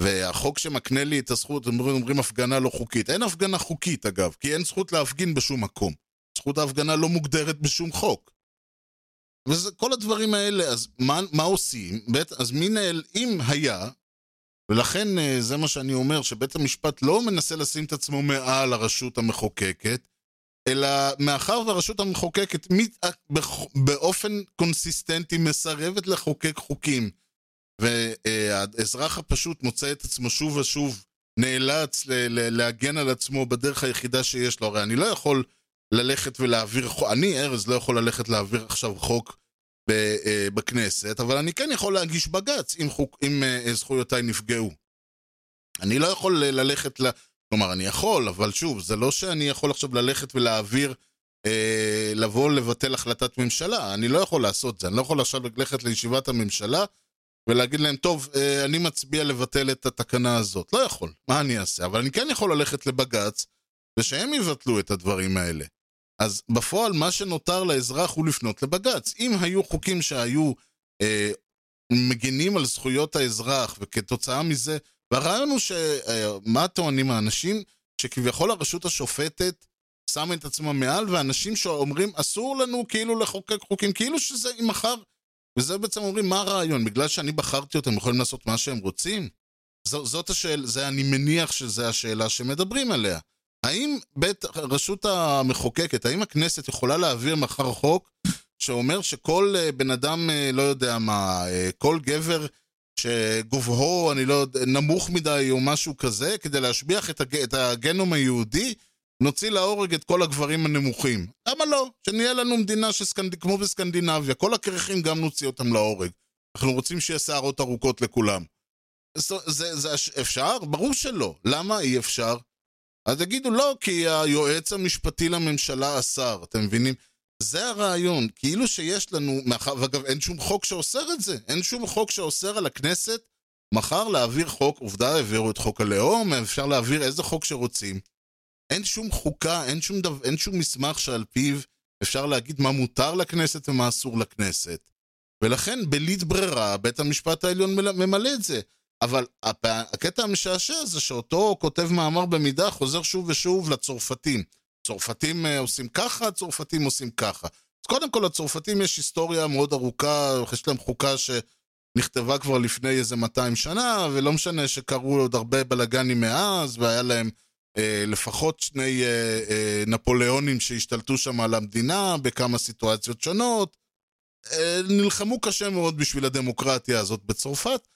והחוק שמקנה לי את הזכות, אומרים, אומרים הפגנה לא חוקית. אין הפגנה חוקית אגב, כי אין זכות להפגין בשום מקום. זכות ההפגנה לא מוגדרת בשום חוק. וכל הדברים האלה, אז מה, מה עושים? בית, אז מי נהל, אם היה, ולכן אה, זה מה שאני אומר, שבית המשפט לא מנסה לשים את עצמו מעל הרשות המחוקקת, אלא מאחר והרשות המחוקקת באופן קונסיסטנטי מסרבת לחוקק חוקים והאזרח הפשוט מוצא את עצמו שוב ושוב נאלץ להגן על עצמו בדרך היחידה שיש לו. הרי אני לא יכול ללכת ולהעביר חוק, אני, ארז, לא יכול ללכת להעביר עכשיו חוק אה, בכנסת, אבל אני כן יכול להגיש בג"ץ אם, חוק, אם אה, זכויותיי נפגעו. אני לא יכול ללכת ל... כלומר, אני יכול, אבל שוב, זה לא שאני יכול עכשיו ללכת ולהעביר, אה, לבוא לבטל החלטת ממשלה. אני לא יכול לעשות זה. אני לא יכול עכשיו ללכת לישיבת הממשלה ולהגיד להם, טוב, אה, אני מצביע לבטל את התקנה הזאת. לא יכול, מה אני אעשה? אבל אני כן יכול ללכת לבג"ץ, ושהם יבטלו את הדברים האלה. אז בפועל, מה שנותר לאזרח הוא לפנות לבג"ץ. אם היו חוקים שהיו אה, מגינים על זכויות האזרח, וכתוצאה מזה, והרעיון הוא ש... אה, טוענים האנשים? שכביכול הרשות השופטת שמה את עצמה מעל, ואנשים שאומרים, אסור לנו כאילו לחוקק חוקים, כאילו שזה אם מחר וזה בעצם אומרים, מה הרעיון? בגלל שאני בחרתי אותם, יכולים לעשות מה שהם רוצים? ז, זאת השאלה, זה אני מניח שזו השאלה שמדברים עליה. האם בית, רשות המחוקקת, האם הכנסת יכולה להעביר מחר חוק שאומר שכל אה, בן אדם, אה, לא יודע מה, אה, כל גבר שגובהו, אני לא יודע, נמוך מדי או משהו כזה, כדי להשביח את, הג... את הגנום היהודי, נוציא להורג את כל הגברים הנמוכים. למה לא? שנהיה לנו מדינה שסקנד... כמו בסקנדינביה, כל הקרחים גם נוציא אותם להורג. אנחנו רוצים שיהיה שערות ארוכות לכולם. זה, זה, זה אפשר? ברור שלא. למה אי אפשר? אז יגידו לא, כי היועץ המשפטי לממשלה אסר, אתם מבינים? זה הרעיון, כאילו שיש לנו, מאחר, ואגב אין שום חוק שאוסר את זה, אין שום חוק שאוסר על הכנסת מחר להעביר חוק, עובדה העבירו את חוק הלאום, אפשר להעביר איזה חוק שרוצים. אין שום חוקה, אין שום, דו, אין שום מסמך שעל פיו אפשר להגיד מה מותר לכנסת ומה אסור לכנסת. ולכן בלית ברירה בית המשפט העליון ממלא את זה. אבל הקטע המשעשע זה שאותו כותב מאמר במידה חוזר שוב ושוב לצרפתים. צרפתים אה, עושים ככה, צרפתים עושים ככה. אז קודם כל, לצרפתים יש היסטוריה מאוד ארוכה, יש להם חוקה שנכתבה כבר לפני איזה 200 שנה, ולא משנה שקרו עוד הרבה בלאגנים מאז, והיה להם אה, לפחות שני אה, אה, נפוליאונים שהשתלטו שם על המדינה בכמה סיטואציות שונות. אה, נלחמו קשה מאוד בשביל הדמוקרטיה הזאת בצרפת.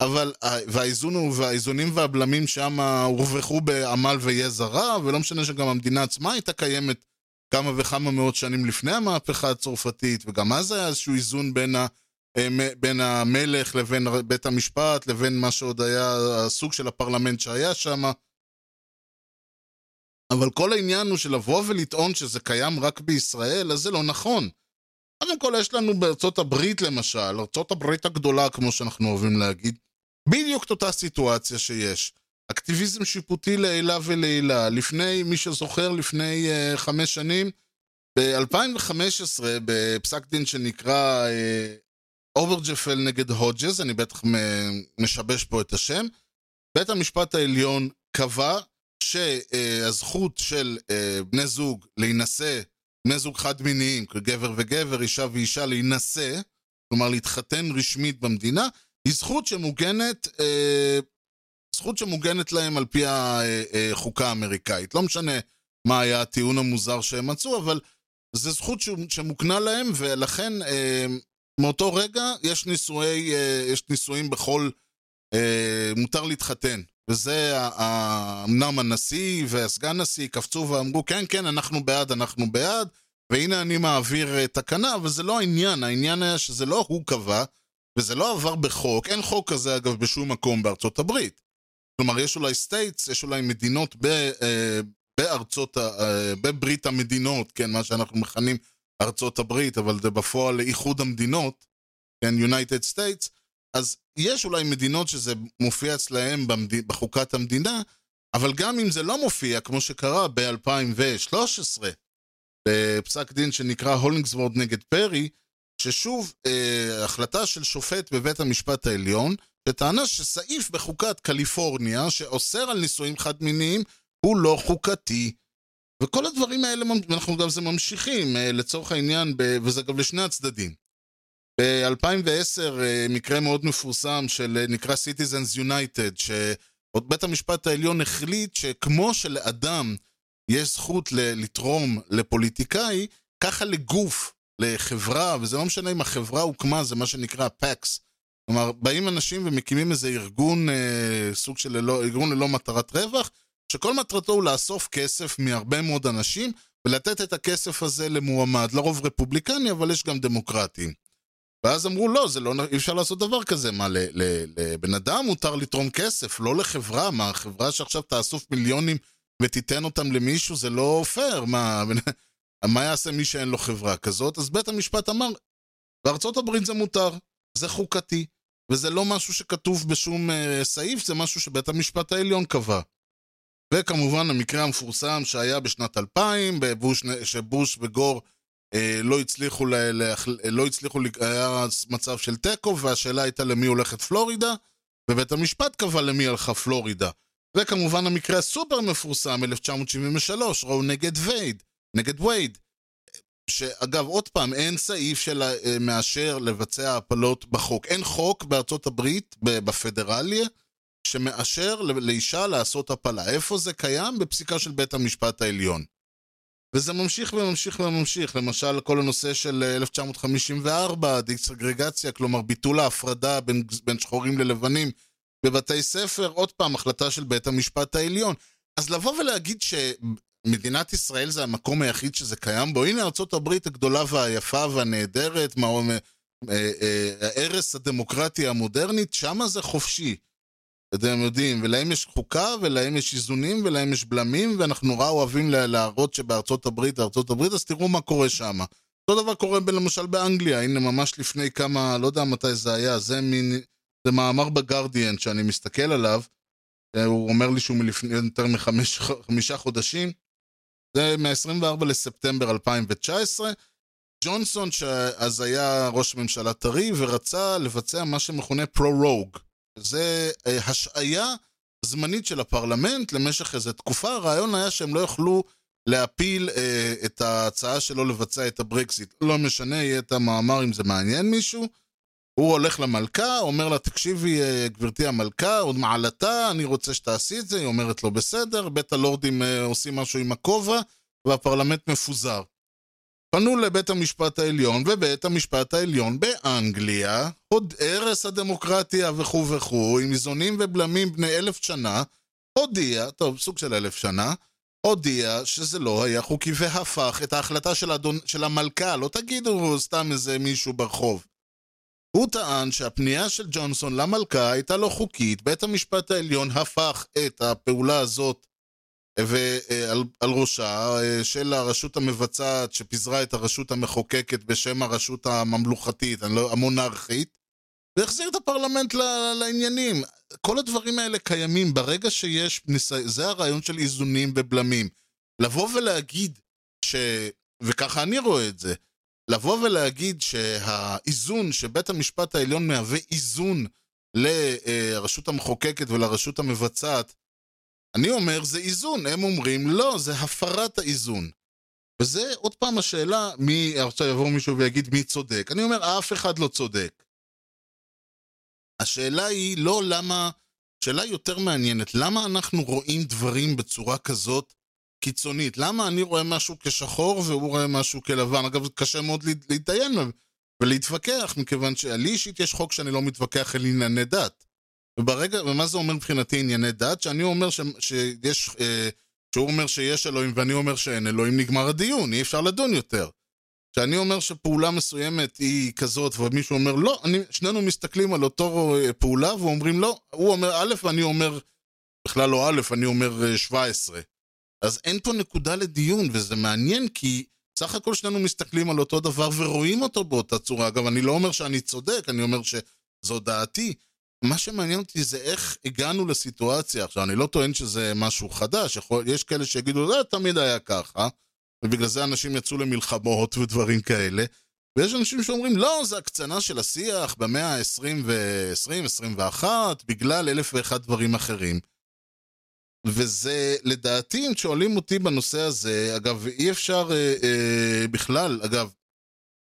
אבל, והאיזון, והאיזונים והבלמים שם הורווחו בעמל ויזע רע, ולא משנה שגם המדינה עצמה הייתה קיימת כמה וכמה מאות שנים לפני המהפכה הצרפתית, וגם אז היה איזשהו איזון בין, ה, אה, בין המלך לבין בית המשפט, לבין מה שעוד היה הסוג של הפרלמנט שהיה שם. אבל כל העניין הוא שלבוא ולטעון שזה קיים רק בישראל, אז זה לא נכון. קודם כל יש לנו בארצות הברית למשל, ארצות הברית הגדולה כמו שאנחנו אוהבים להגיד, בדיוק את אותה סיטואציה שיש. אקטיביזם שיפוטי לעילא ולעילא. לפני, מי שזוכר, לפני אה, חמש שנים, ב-2015, בפסק דין שנקרא אה, אוברגפל נגד הודג'ס, אני בטח משבש פה את השם, בית המשפט העליון קבע שהזכות של uh, בני זוג להינשא, בני זוג חד-מיניים, גבר וגבר, אישה ואישה, להינשא, כלומר להתחתן רשמית במדינה, היא זכות שמוגנת, אה, זכות שמוגנת להם על פי החוקה האמריקאית. לא משנה מה היה הטיעון המוזר שהם מצאו, אבל זו זכות שמוקנה להם, ולכן אה, מאותו רגע יש נישואי, אה, יש נישואים בכל... אה, מותר להתחתן. וזה, אמנם הנשיא והסגן נשיא קפצו ואמרו, כן, כן, אנחנו בעד, אנחנו בעד, והנה אני מעביר אה, תקנה, אבל זה לא העניין, העניין היה שזה לא הוא קבע, וזה לא עבר בחוק, אין חוק כזה אגב בשום מקום בארצות הברית. כלומר, יש אולי states, יש אולי מדינות ב, אה, בארצות, אה, בברית המדינות, כן, מה שאנחנו מכנים ארצות הברית, אבל זה בפועל איחוד המדינות, כן, United States, אז יש אולי מדינות שזה מופיע אצלהם במד... בחוקת המדינה, אבל גם אם זה לא מופיע, כמו שקרה ב-2013, בפסק דין שנקרא הולינגסוורד נגד פרי, ששוב, אה, החלטה של שופט בבית המשפט העליון, שטענה שסעיף בחוקת קליפורניה שאוסר על נישואים חד-מיניים הוא לא חוקתי. וכל הדברים האלה, אנחנו גם זה ממשיכים, אה, לצורך העניין, ב, וזה גם לשני הצדדים. ב-2010 אה, מקרה מאוד מפורסם של אה, נקרא Citizens United, שעוד בית המשפט העליון החליט שכמו שלאדם יש זכות לתרום לפוליטיקאי, ככה לגוף לחברה, וזה לא משנה אם החברה הוקמה, זה מה שנקרא PACs. כלומר, באים אנשים ומקימים איזה ארגון, אה, סוג של ללא, ארגון ללא מטרת רווח, שכל מטרתו הוא לאסוף כסף מהרבה מאוד אנשים, ולתת את הכסף הזה למועמד, לרוב רפובליקני, אבל יש גם דמוקרטים. ואז אמרו, לא, זה לא, אי אפשר לעשות דבר כזה. מה, לבן אדם מותר לתרום כסף, לא לחברה. מה, חברה שעכשיו תאסוף מיליונים ותיתן אותם למישהו, זה לא פייר. מה, מה יעשה מי שאין לו חברה כזאת? אז בית המשפט אמר, בארצות הברית זה מותר, זה חוקתי, וזה לא משהו שכתוב בשום uh, סעיף, זה משהו שבית המשפט העליון קבע. וכמובן המקרה המפורסם שהיה בשנת 2000, בבוש, שבוש וגור אה, לא הצליחו, ל, ל, לא הצליחו, היה מצב של תיקו, והשאלה הייתה למי הולכת פלורידה, ובית המשפט קבע למי הלכה פלורידה. וכמובן המקרה הסופר מפורסם, 1973, ראו נגד וייד. נגד וייד. שאגב, עוד פעם, אין סעיף שמאשר לבצע הפלות בחוק. אין חוק בארצות הברית, בפדרליה, שמאשר לאישה לעשות הפלה. איפה זה קיים? בפסיקה של בית המשפט העליון. וזה ממשיך וממשיך וממשיך. למשל, כל הנושא של אה, 1954, דיסגרגציה, כלומר ביטול ההפרדה בין, בין שחורים ללבנים בבתי ספר, עוד פעם, החלטה של בית המשפט העליון. אז לבוא ולהגיד שמדינת ישראל זה המקום היחיד שזה קיים בו, הנה הברית הגדולה והיפה והנהדרת, מה, אה, אה, הערש הדמוקרטיה המודרנית, שמה זה חופשי. אתם יודעים, ולהם יש חוקה, ולהם יש איזונים, ולהם יש בלמים, ואנחנו נורא אוהבים לה- להראות שבארצות הברית, ארצות הברית, אז תראו מה קורה שם. אותו דבר קורה למשל באנגליה, הנה ממש לפני כמה, לא יודע מתי זה היה, זה מין, זה מאמר בגרדיאן שאני מסתכל עליו, אה, הוא אומר לי שהוא מלפני יותר מחמישה חודשים, זה מ-24 לספטמבר 2019, ג'ונסון, שאז היה ראש ממשלה טרי, ורצה לבצע מה שמכונה prorogue. זה אה, השעיה זמנית של הפרלמנט למשך איזו תקופה. הרעיון היה שהם לא יוכלו להפיל אה, את ההצעה שלו לבצע את הברקזיט. לא משנה, אביא את המאמר אם זה מעניין מישהו. הוא הולך למלכה, אומר לה, תקשיבי, אה, גברתי המלכה, הוד מעלתה, אני רוצה שתעשי את זה. היא אומרת לו, בסדר, בית הלורדים אה, עושים משהו עם הכובע, והפרלמנט מפוזר. פנו לבית המשפט העליון, ובית המשפט העליון באנגליה, עוד הרס הדמוקרטיה וכו' וכו', עם איזונים ובלמים בני אלף שנה, הודיע, טוב, סוג של אלף שנה, הודיע שזה לא היה חוקי והפך את ההחלטה של, הדון, של המלכה, לא תגידו סתם איזה מישהו ברחוב. הוא טען שהפנייה של ג'ונסון למלכה הייתה לא חוקית, בית המשפט העליון הפך את הפעולה הזאת ועל על ראשה אה, של הרשות המבצעת שפיזרה את הרשות המחוקקת בשם הרשות הממלוכתית, לא- המונרכית, והחזיר את הפרלמנט ל- לעניינים. כל הדברים האלה קיימים ברגע שיש. זה הרעיון של איזונים ובלמים. לבוא ולהגיד ש... וככה אני רואה את זה, לבוא ולהגיד שהאיזון, שבית המשפט העליון מהווה איזון לרשות המחוקקת ולרשות המבצעת, אני אומר זה איזון, הם אומרים לא, זה הפרת האיזון. וזה עוד פעם השאלה, מי, עכשיו יבוא מישהו ויגיד מי צודק. אני אומר, אף אחד לא צודק. השאלה היא לא למה, שאלה יותר מעניינת, למה אנחנו רואים דברים בצורה כזאת קיצונית? למה אני רואה משהו כשחור והוא רואה משהו כלבן? אגב, קשה מאוד להת- להתדיין ולהתווכח, מכיוון שלי אישית יש חוק שאני לא מתווכח על ענייני דת. וברגע, ומה זה אומר מבחינתי ענייני דת? שאני אומר ש, שיש, אה, שהוא אומר שיש אלוהים ואני אומר שאין אלוהים, נגמר הדיון, אי אפשר לדון יותר. כשאני אומר שפעולה מסוימת היא כזאת ומישהו אומר לא, אני, שנינו מסתכלים על אותו אה, פעולה ואומרים לא, הוא אומר א' ואני אומר, בכלל לא א', אני אומר אה, 17. אז אין פה נקודה לדיון, וזה מעניין כי סך הכל שנינו מסתכלים על אותו דבר ורואים אותו באותה צורה. אגב, אני לא אומר שאני צודק, אני אומר שזו דעתי. מה שמעניין אותי זה איך הגענו לסיטואציה. עכשיו, אני לא טוען שזה משהו חדש, יכול, יש כאלה שיגידו, זה תמיד היה ככה, ובגלל זה אנשים יצאו למלחמות ודברים כאלה. ויש אנשים שאומרים, לא, זה הקצנה של השיח במאה ה-20 ו-20-21, בגלל אלף ואחד דברים אחרים. וזה, לדעתי, אם שואלים אותי בנושא הזה, אגב, אי אפשר אה, אה, בכלל, אגב,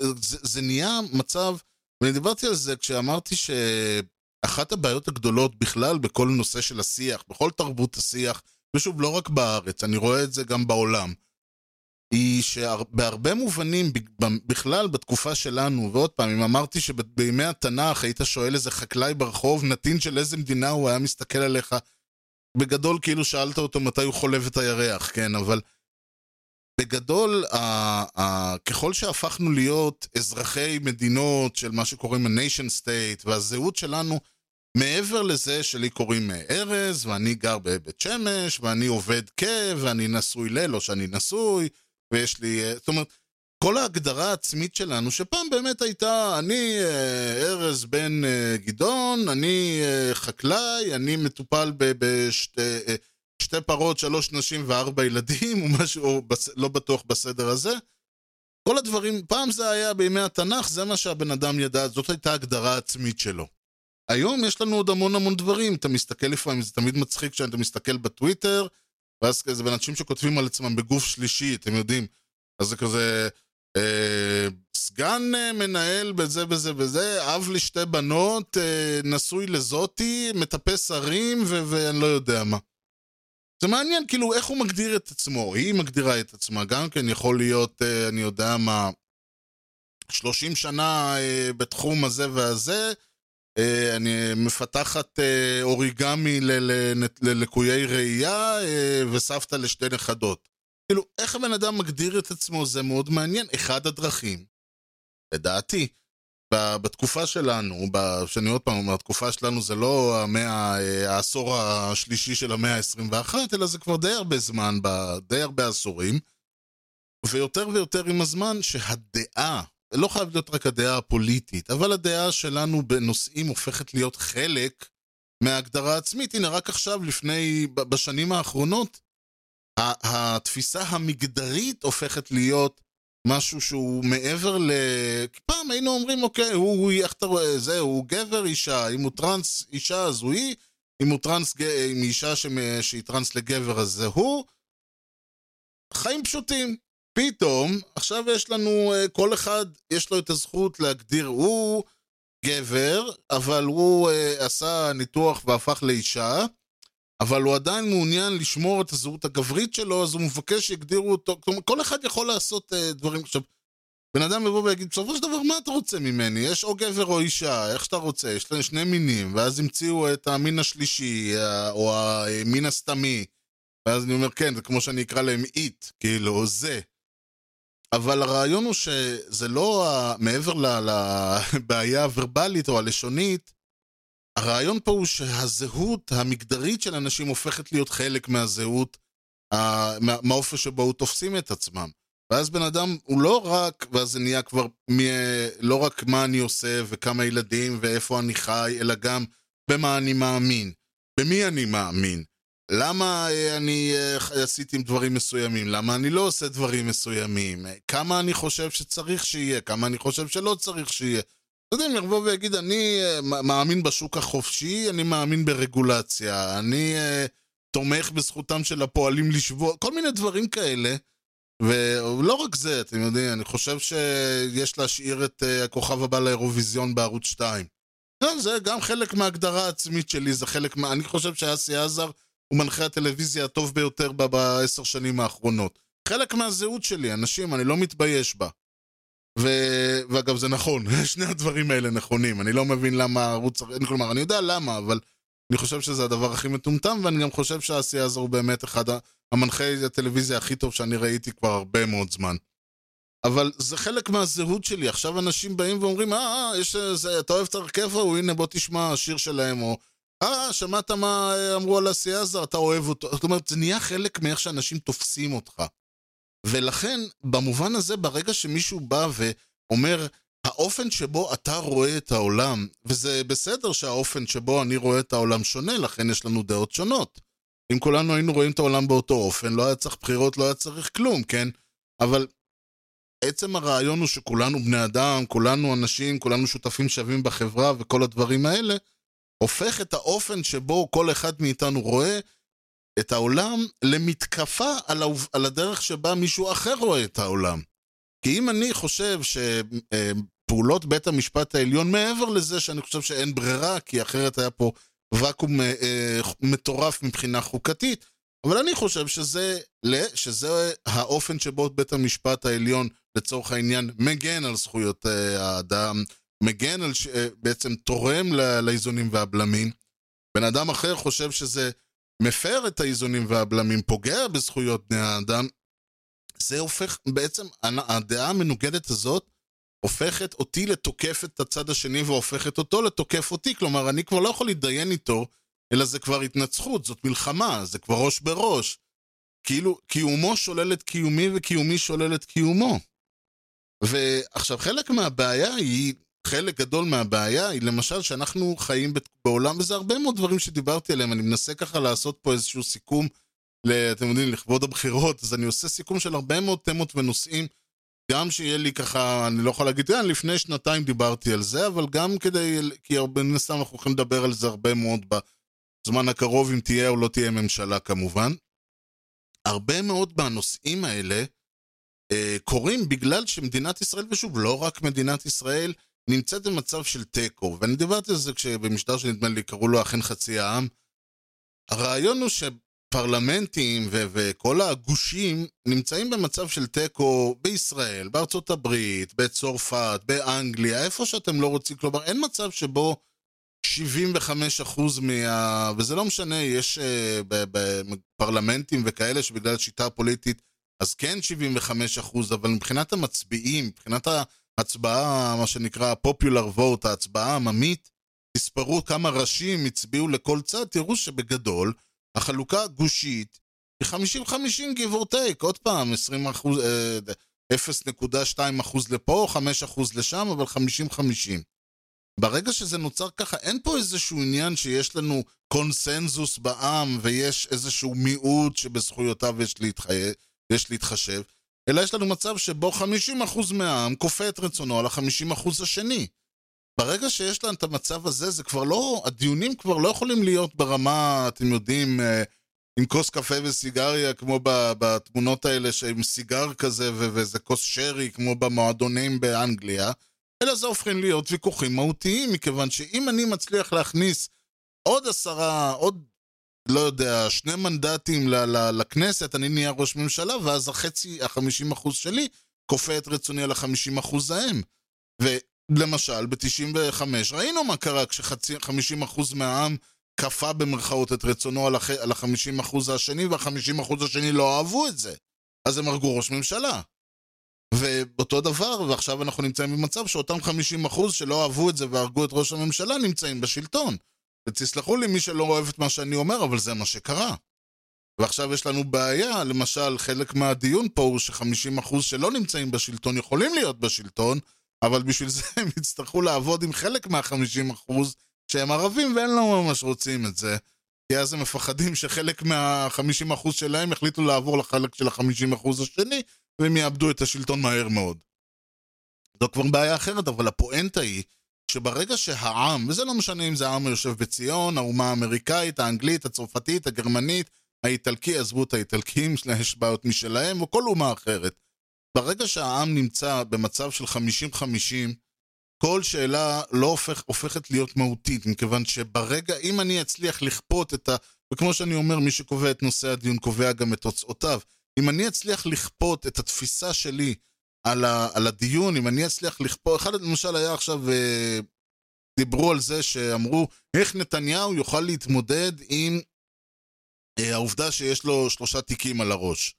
זה, זה נהיה מצב, ואני דיברתי על זה כשאמרתי שאחת הבעיות הגדולות בכלל בכל נושא של השיח, בכל תרבות השיח, ושוב, לא רק בארץ, אני רואה את זה גם בעולם, היא שבהרבה מובנים, בכלל בתקופה שלנו, ועוד פעם, אם אמרתי שבימי התנ"ך היית שואל איזה חקלאי ברחוב, נתין של איזה מדינה הוא היה מסתכל עליך, בגדול כאילו שאלת אותו מתי הוא חולב את הירח, כן, אבל בגדול, ה- ה- ככל שהפכנו להיות אזרחי מדינות של מה שקוראים ה-nation state, והזהות שלנו, מעבר לזה שלי קוראים ארז, ואני גר בבית שמש, ואני עובד כ, ואני נשוי ל, לא שאני נשוי, ויש לי, זאת אומרת, כל ההגדרה העצמית שלנו, שפעם באמת הייתה, אני אה, ארז בן אה, גדעון, אני אה, חקלאי, אני מטופל בשתי שתי פרות, שלוש נשים וארבע ילדים, או משהו, בס, לא בטוח בסדר הזה. כל הדברים, פעם זה היה בימי התנ"ך, זה מה שהבן אדם ידע, זאת הייתה הגדרה עצמית שלו. היום יש לנו עוד המון המון דברים, אתה מסתכל לפעמים, זה תמיד מצחיק כשאתה מסתכל בטוויטר, ואז כזה, אנשים שכותבים על עצמם בגוף שלישי, אתם יודעים, אז זה כזה, סגן אה, מנהל בזה וזה וזה, אב לשתי בנות, אה, נשוי לזאתי, מטפס הרים, ו- ואני לא יודע מה. זה מעניין, כאילו, איך הוא מגדיר את עצמו. היא מגדירה את עצמה, גם כן יכול להיות, אה, אני יודע מה, 30 שנה אה, בתחום הזה והזה, אה, אני מפתחת אה, אוריגמי ללקויי ראייה אה, וסבתא לשתי נכדות. כאילו, איך הבן אדם מגדיר את עצמו זה מאוד מעניין. אחד הדרכים, לדעתי, בתקופה שלנו, שאני עוד פעם אומר, התקופה שלנו זה לא המאה, אה, העשור השלישי של המאה ה-21, אלא זה כבר די הרבה זמן, די הרבה עשורים, ויותר ויותר עם הזמן שהדעה, לא חייב להיות רק הדעה הפוליטית, אבל הדעה שלנו בנושאים הופכת להיות חלק מההגדרה העצמית. הנה, רק עכשיו, לפני, בשנים האחרונות, התפיסה המגדרית הופכת להיות משהו שהוא מעבר ל... פעם היינו אומרים, אוקיי, הוא, הוא, איך אתה רואה, זה, הוא גבר, אישה, אם הוא טרנס אישה אז הוא היא, אם הוא טרנס, אם אישה שמ- שהיא טרנס לגבר אז זה הוא. חיים פשוטים. פתאום, עכשיו יש לנו, אה, כל אחד יש לו את הזכות להגדיר, הוא גבר, אבל הוא אה, עשה ניתוח והפך לאישה, אבל הוא עדיין מעוניין לשמור את הזהות הגברית שלו, אז הוא מבקש שיגדירו אותו. כלומר, כל אחד יכול לעשות uh, דברים. עכשיו, בן אדם יבוא ויגיד, בסופו של דבר, מה אתה רוצה ממני? יש או גבר או אישה, איך שאתה רוצה, יש להם שני מינים, ואז המציאו את המין השלישי, אה, או המין הסתמי. ואז אני אומר, כן, זה כמו שאני אקרא להם איט, כאילו, זה. אבל הרעיון הוא שזה לא מעבר לבעיה הוורבלית או הלשונית, הרעיון פה הוא שהזהות המגדרית של אנשים הופכת להיות חלק מהזהות, מהאופן שבו הוא תופסים את עצמם. ואז בן אדם הוא לא רק, ואז זה נהיה כבר מי, לא רק מה אני עושה וכמה ילדים ואיפה אני חי, אלא גם במה אני מאמין. במי אני מאמין. למה אה, אני אה, עשיתי דברים מסוימים? למה אני לא עושה דברים מסוימים? כמה אני חושב שצריך שיהיה? כמה אני חושב שלא צריך שיהיה? אתה יודע, אם יבוא ויגיד, אני אה, מאמין בשוק החופשי, אני מאמין ברגולציה, אני uh, תומך בזכותם של הפועלים לשבות, כל מיני דברים כאלה. ולא רק זה, אתם יודעים, אני חושב שיש להשאיר את uh, הכוכב הבא לאירוויזיון בערוץ 2. כן, זה גם חלק מההגדרה העצמית שלי, זה חלק מה... אני חושב שאסי עזר הוא מנחה הטלוויזיה הטוב ביותר בעשר שנים האחרונות. חלק מהזהות שלי, אנשים, אני לא מתבייש בה. ו... ואגב, זה נכון, שני הדברים האלה נכונים. אני לא מבין למה הערוץ... כלומר, אני יודע למה, אבל אני חושב שזה הדבר הכי מטומטם, ואני גם חושב שהעשייה הזו הוא באמת אחד המנחי הטלוויזיה הכי טוב שאני ראיתי כבר הרבה מאוד זמן. אבל זה חלק מהזהות שלי. עכשיו אנשים באים ואומרים, אה, אה, יש איזה, אתה אוהב את הרכב ההוא, הנה בוא תשמע השיר שלהם, או אה, שמעת מה אה, אמרו על עשייה הזו, אתה אוהב אותו. זאת אומרת, זה נהיה חלק מאיך שאנשים תופסים אותך. ולכן, במובן הזה, ברגע שמישהו בא ואומר, האופן שבו אתה רואה את העולם, וזה בסדר שהאופן שבו אני רואה את העולם שונה, לכן יש לנו דעות שונות. אם כולנו היינו רואים את העולם באותו אופן, לא היה צריך בחירות, לא היה צריך כלום, כן? אבל עצם הרעיון הוא שכולנו בני אדם, כולנו אנשים, כולנו שותפים שווים בחברה וכל הדברים האלה, הופך את האופן שבו כל אחד מאיתנו רואה את העולם למתקפה על, העוב... על הדרך שבה מישהו אחר רואה את העולם. כי אם אני חושב שפעולות בית המשפט העליון, מעבר לזה שאני חושב שאין ברירה, כי אחרת היה פה ואקום אה, אה, מטורף מבחינה חוקתית, אבל אני חושב שזה, שזה האופן שבו בית המשפט העליון, לצורך העניין, מגן על זכויות אה, האדם, מגן על, בעצם תורם. לאיזונים והבלמים. בן אדם אחר חושב שזה מפר את האיזונים והבלמים, פוגע בזכויות בני האדם, זה הופך, בעצם הדעה המנוגדת הזאת הופכת אותי לתוקף את הצד השני והופכת אותו לתוקף אותי. כלומר, אני כבר לא יכול להתדיין איתו, אלא זה כבר התנצחות, זאת מלחמה, זה כבר ראש בראש. כאילו, קיומו שולל את קיומי וקיומי שולל את קיומו. ועכשיו, חלק מהבעיה היא, חלק גדול מהבעיה היא למשל שאנחנו חיים בעולם, וזה הרבה מאוד דברים שדיברתי עליהם, אני מנסה ככה לעשות פה איזשהו סיכום, אתם יודעים, לכבוד הבחירות, אז אני עושה סיכום של הרבה מאוד תמות ונושאים, גם שיהיה לי ככה, אני לא יכול להגיד, כן, לפני שנתיים דיברתי על זה, אבל גם כדי, כי הרבה מן הסתם אנחנו הולכים לדבר על זה הרבה מאוד בזמן הקרוב, אם תהיה או לא תהיה ממשלה כמובן. הרבה מאוד מהנושאים האלה אה, קורים בגלל שמדינת ישראל, ושוב, לא רק מדינת ישראל, נמצאת במצב של תיקו, ואני דיברתי על זה כשבמשדר שנדמה לי קראו לו אכן חצי העם. הרעיון הוא הפרלמנטים ו- וכל הגושים נמצאים במצב של תיקו בישראל, בארצות הברית, בצרפת, באנגליה, איפה שאתם לא רוצים, כלומר אין מצב שבו 75% מה... וזה לא משנה, יש uh, בפרלמנטים וכאלה שבגלל השיטה הפוליטית אז כן 75%, אבל מבחינת המצביעים, מבחינת ההצבעה, מה שנקרא popular vote, ההצבעה העממית, תספרו כמה ראשים הצביעו לכל צד, תראו שבגדול החלוקה הגושית היא 50-50 give or take, עוד פעם, 20 אחוז, 0.2 אחוז לפה, 5 אחוז לשם, אבל 50-50. ברגע שזה נוצר ככה, אין פה איזשהו עניין שיש לנו קונסנזוס בעם ויש איזשהו מיעוט שבזכויותיו יש, להתחי... יש להתחשב, אלא יש לנו מצב שבו 50% מהעם כופה את רצונו על ה-50% השני. ברגע שיש לנו את המצב הזה, זה כבר לא, הדיונים כבר לא יכולים להיות ברמה, אתם יודעים, אה, עם כוס קפה וסיגריה, כמו בתמונות האלה, שעם סיגר כזה ואיזה כוס שרי, כמו במועדונים באנגליה, אלא זה הופכים להיות ויכוחים מהותיים, מכיוון שאם אני מצליח להכניס עוד עשרה, עוד, לא יודע, שני מנדטים ל- ל- לכנסת, אני נהיה ראש ממשלה, ואז החצי, החמישים אחוז שלי, כופה את רצוני על החמישים אחוז ההם. ולמשל, ב-95 ראינו מה קרה כש-50% מהעם כפה במרכאות את רצונו על. על ה-50% השני, וה-50% השני לא אהבו את זה. אז הם הרגו ראש ממשלה. ואותו דבר, ועכשיו אנחנו נמצאים במצב שאותם 50% שלא אהבו את זה והרגו את ראש הממשלה נמצאים בשלטון. ותסלחו לי מי שלא אוהב את מה שאני אומר, אבל זה מה שקרה. ועכשיו יש לנו בעיה, למשל, חלק מהדיון פה הוא ש-50% שלא נמצאים בשלטון יכולים להיות בשלטון, אבל בשביל זה הם יצטרכו לעבוד עם חלק מה-50% שהם ערבים והם לא ממש רוצים את זה. כי אז הם מפחדים שחלק מה-50% שלהם יחליטו לעבור לחלק של ה-50% השני, והם יאבדו את השלטון מהר מאוד. זו כבר בעיה אחרת, אבל הפואנטה היא שברגע שהעם, וזה לא משנה אם זה העם היושב בציון, האומה האמריקאית, האנגלית, הצרפתית, הגרמנית, האיטלקי, עזבו את האיטלקים, יש בעיות משלהם, או כל אומה אחרת. ברגע שהעם נמצא במצב של 50-50, כל שאלה לא הופך, הופכת להיות מהותית, מכיוון שברגע, אם אני אצליח לכפות את ה... וכמו שאני אומר, מי שקובע את נושא הדיון קובע גם את תוצאותיו. אם אני אצליח לכפות את התפיסה שלי על, ה, על הדיון, אם אני אצליח לכפות... אחד למשל היה עכשיו, אה, דיברו על זה שאמרו, איך נתניהו יוכל להתמודד עם אה, העובדה שיש לו שלושה תיקים על הראש.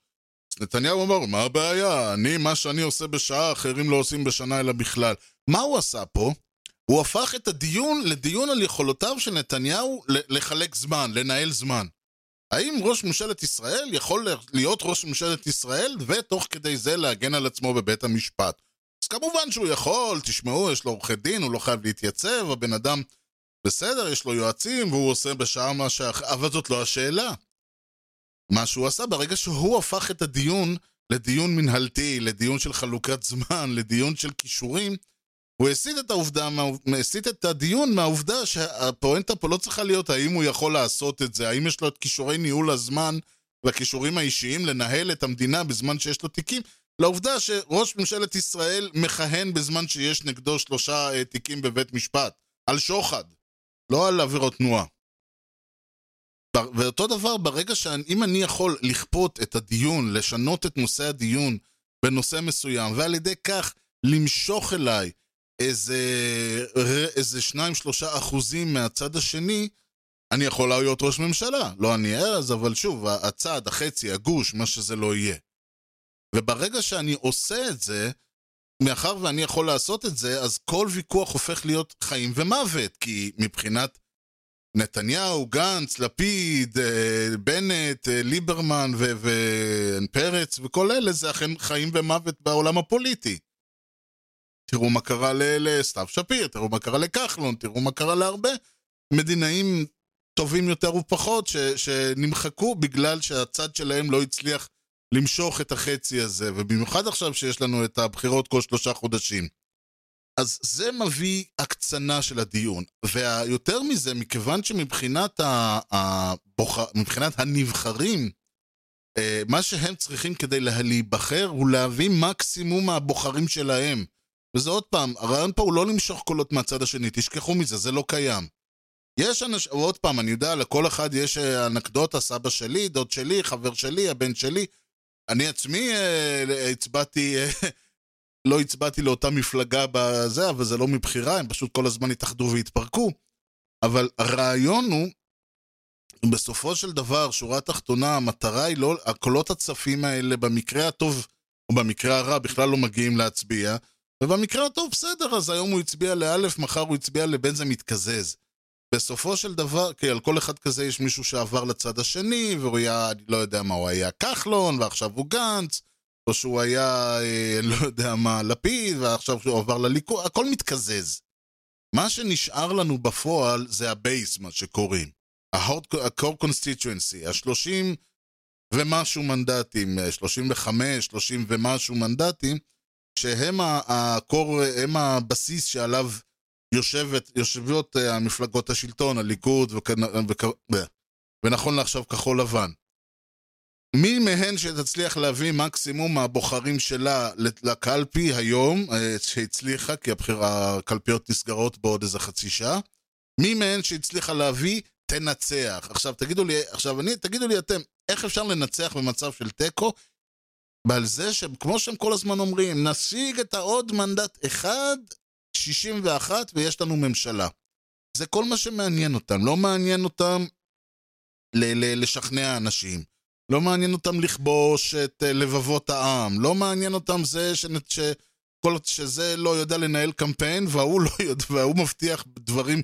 אז נתניהו אמר, מה הבעיה? אני, מה שאני עושה בשעה, אחרים לא עושים בשנה אלא בכלל. מה הוא עשה פה? הוא הפך את הדיון לדיון על יכולותיו של נתניהו לחלק זמן, לנהל זמן. האם ראש ממשלת ישראל יכול להיות ראש ממשלת ישראל ותוך כדי זה להגן על עצמו בבית המשפט? אז כמובן שהוא יכול, תשמעו, יש לו עורכי דין, הוא לא חייב להתייצב, הבן אדם בסדר, יש לו יועצים והוא עושה בשעה מה שאחר, אבל זאת לא השאלה. מה שהוא עשה ברגע שהוא הפך את הדיון לדיון מנהלתי, לדיון של חלוקת זמן, לדיון של כישורים, הוא הסיט את העובדה, הסיט את הדיון מהעובדה שהפואנטה פה לא צריכה להיות האם הוא יכול לעשות את זה, האם יש לו את כישורי ניהול הזמן והכישורים האישיים לנהל את המדינה בזמן שיש לו תיקים, לעובדה שראש ממשלת ישראל מכהן בזמן שיש נגדו שלושה uh, תיקים בבית משפט, על שוחד, לא על עבירות תנועה. ואותו דבר, ברגע שאם אני יכול לכפות את הדיון, לשנות את נושא הדיון בנושא מסוים, ועל ידי כך למשוך אליי איזה, איזה שניים שלושה אחוזים מהצד השני, אני יכול להיות ראש ממשלה. לא אני אז, אבל שוב, הצד, החצי, הגוש, מה שזה לא יהיה. וברגע שאני עושה את זה, מאחר ואני יכול לעשות את זה, אז כל ויכוח הופך להיות חיים ומוות, כי מבחינת נתניהו, גנץ, לפיד, אה, בנט, אה, ליברמן ופרץ וכל אלה, זה אכן חיים ומוות בעולם הפוליטי. תראו מה קרה לסתיו שפיר, תראו מה קרה לכחלון, תראו מה קרה להרבה מדינאים טובים יותר ופחות ש, שנמחקו בגלל שהצד שלהם לא הצליח למשוך את החצי הזה, ובמיוחד עכשיו שיש לנו את הבחירות כל שלושה חודשים. אז זה מביא הקצנה של הדיון, ויותר מזה, מכיוון שמבחינת הבוח... מבחינת הנבחרים, אה, מה שהם צריכים כדי להיבחר הוא להביא מקסימום מהבוחרים שלהם. וזה עוד פעם, הרעיון פה הוא לא למשוך קולות מהצד השני, תשכחו מזה, זה לא קיים. יש אנשים, עוד פעם, אני יודע, לכל אחד יש אה, אנקדוטה, סבא שלי, דוד שלי, חבר שלי, הבן שלי. אני עצמי אה, הצבעתי, אה, לא הצבעתי לאותה מפלגה בזה, אבל זה לא מבחירה, הם פשוט כל הזמן התאחדו והתפרקו. אבל הרעיון הוא, בסופו של דבר, שורה תחתונה, המטרה היא לא, הקולות הצפים האלה, במקרה הטוב או במקרה הרע, בכלל לא מגיעים להצביע, ובמקרה הטוב, בסדר, אז היום הוא הצביע לאלף, מחר הוא הצביע לבן, זה מתקזז. בסופו של דבר, כי על כל אחד כזה יש מישהו שעבר לצד השני, והוא היה, אני לא יודע מה, הוא היה כחלון, ועכשיו הוא גנץ, או שהוא היה, אה, לא יודע מה, לפיד, ועכשיו הוא עבר לליכוד, הכל מתקזז. מה שנשאר לנו בפועל זה הבייס, מה שקוראים. ה-core constituency, ה-30 ומשהו מנדטים, 35, 30 ומשהו מנדטים, שהם ה-core, הם הבסיס שעליו יושבת, יושבות אה, המפלגות השלטון, הליכוד, וכ... וכ... ונכון לעכשיו כחול לבן. מי מהן שתצליח להביא מקסימום מהבוחרים שלה לקלפי היום, אה, שהצליחה, כי הבחיר, הקלפיות נסגרות בעוד איזה חצי שעה, מי מהן שהצליחה להביא, תנצח. עכשיו תגידו לי, עכשיו אני, תגידו לי אתם, איך אפשר לנצח במצב של תיקו? ועל זה שכמו שהם כל הזמן אומרים, נשיג את העוד מנדט אחד, 61 ויש לנו ממשלה. זה כל מה שמעניין אותם, לא מעניין אותם ל- ל- לשכנע אנשים. לא מעניין אותם לכבוש את uh, לבבות העם, לא מעניין אותם זה ש... ש... כל... שזה לא יודע לנהל קמפיין וההוא לא יודע, וההוא מבטיח דברים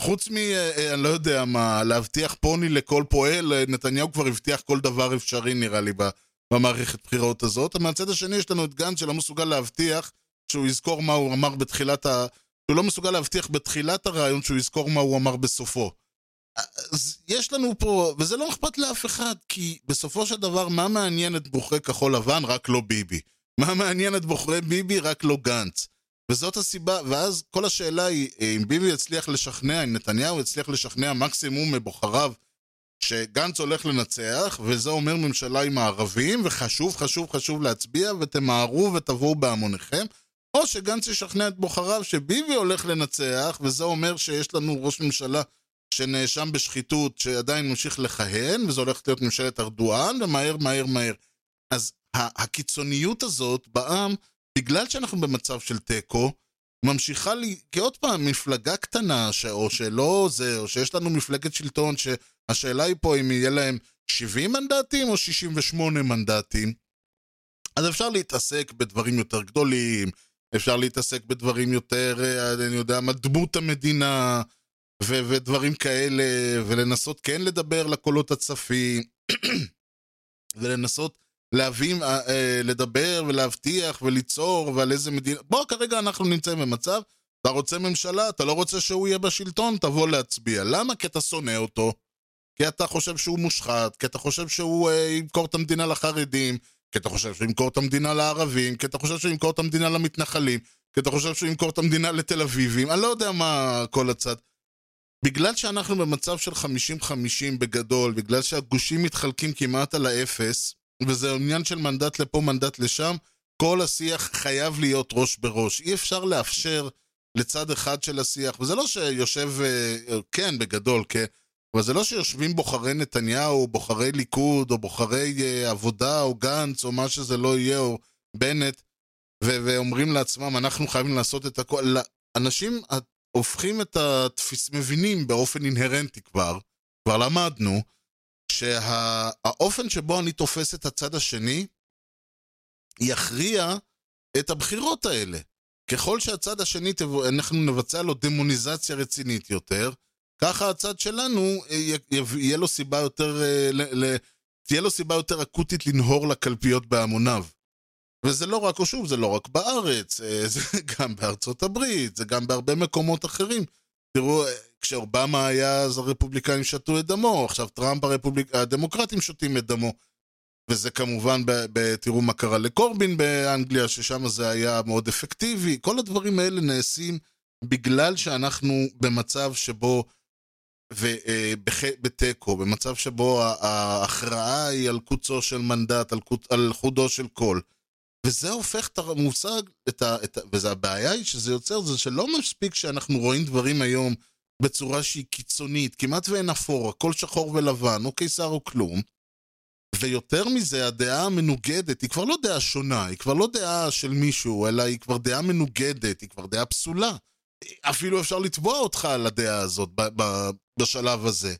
חוץ מ... Uh, uh, אני לא יודע מה, להבטיח פוני לכל פועל, נתניהו כבר הבטיח כל דבר אפשרי נראה לי במערכת בחירות הזאת. מהצד השני יש לנו את גנץ שלא מסוגל להבטיח שהוא יזכור מה הוא אמר בתחילת ה... שהוא לא מסוגל להבטיח בתחילת הרעיון שהוא יזכור מה הוא אמר בסופו. אז יש לנו פה, וזה לא אכפת לאף אחד, כי בסופו של דבר, מה מעניין את בוחרי כחול לבן? רק לא ביבי. מה מעניין את בוחרי ביבי? רק לא גנץ. וזאת הסיבה, ואז כל השאלה היא, אם ביבי יצליח לשכנע, אם נתניהו יצליח לשכנע מקסימום מבוחריו שגנץ הולך לנצח, וזה אומר ממשלה עם הערבים, וחשוב, חשוב, חשוב להצביע, ותמהרו ותבואו בהמוניכם, או שגנץ ישכנע את בוחריו שביבי הולך לנצח, וזה אומר שיש לנו ראש ממשלה שנאשם בשחיתות, שעדיין ממשיך לכהן, וזו הולכת להיות ממשלת ארדואן, ומהר, מהר, מהר. אז הקיצוניות הזאת בעם, בגלל שאנחנו במצב של תיקו, ממשיכה לי, כי עוד פעם, מפלגה קטנה, ש... או שלא זה, או שיש לנו מפלגת שלטון, שהשאלה היא פה אם יהיה להם 70 מנדטים או 68 מנדטים. אז אפשר להתעסק בדברים יותר גדולים, אפשר להתעסק בדברים יותר, אה, אני יודע מה, דמות המדינה, ו- ודברים כאלה, ולנסות כן לדבר לקולות הצפים, ולנסות להביא, אה, אה, לדבר ולהבטיח וליצור ועל איזה מדינה... בוא, כרגע אנחנו נמצאים במצב, אתה רוצה ממשלה, אתה לא רוצה שהוא יהיה בשלטון, תבוא להצביע. למה? כי אתה שונא אותו. כי אתה חושב שהוא מושחת, כי אתה חושב שהוא אה, ימכור את המדינה לחרדים, כי אתה חושב שהוא ימכור את המדינה לערבים, כי אתה חושב שהוא ימכור את המדינה למתנחלים, כי אתה חושב שהוא ימכור את המדינה לתל אביבים, אני לא יודע מה כל הצד. בגלל שאנחנו במצב של 50-50 בגדול, בגלל שהגושים מתחלקים כמעט על האפס, וזה עניין של מנדט לפה, מנדט לשם, כל השיח חייב להיות ראש בראש. אי אפשר לאפשר לצד אחד של השיח, וזה לא שיושב, אה, כן, בגדול, כן, אבל זה לא שיושבים בוחרי נתניהו, בוחרי ליכוד, או בוחרי uh, עבודה, או גנץ, או מה שזה לא יהיה, או בנט, ו- ואומרים לעצמם, אנחנו חייבים לעשות את הכל. אנשים הופכים את התפיס, מבינים באופן אינהרנטי כבר, כבר למדנו, שהאופן שה- שבו אני תופס את הצד השני, יכריע את הבחירות האלה. ככל שהצד השני, אנחנו נבצע לו דמוניזציה רצינית יותר, ככה הצד שלנו, אה, יהיה לו סיבה יותר, אה, תהיה לו סיבה יותר אקוטית לנהור לקלפיות בהמוניו. וזה לא רק, או שוב, זה לא רק בארץ, אה, זה גם בארצות הברית, זה גם בהרבה מקומות אחרים. תראו, כשאובמה היה, אז הרפובליקאים שתו את דמו, עכשיו טראמפ הרפובליק... הדמוקרטים שותים את דמו. וזה כמובן, ב... ב... תראו מה קרה לקורבין באנגליה, ששם זה היה מאוד אפקטיבי. כל הדברים האלה נעשים בגלל שאנחנו במצב שבו ובתיקו, במצב שבו ההכרעה היא על קוצו של מנדט, על, קוצ... על חודו של קול. וזה הופך את המושג, את ה... את ה... וזה הבעיה היא שזה יוצר, זה שלא מספיק שאנחנו רואים דברים היום בצורה שהיא קיצונית, כמעט ואין אפור, הכל שחור ולבן, או קיסר או כלום. ויותר מזה, הדעה המנוגדת היא כבר לא דעה שונה, היא כבר לא דעה של מישהו, אלא היא כבר דעה מנוגדת, היא כבר דעה פסולה. אפילו אפשר לתבוע אותך על הדעה הזאת בשלב הזה.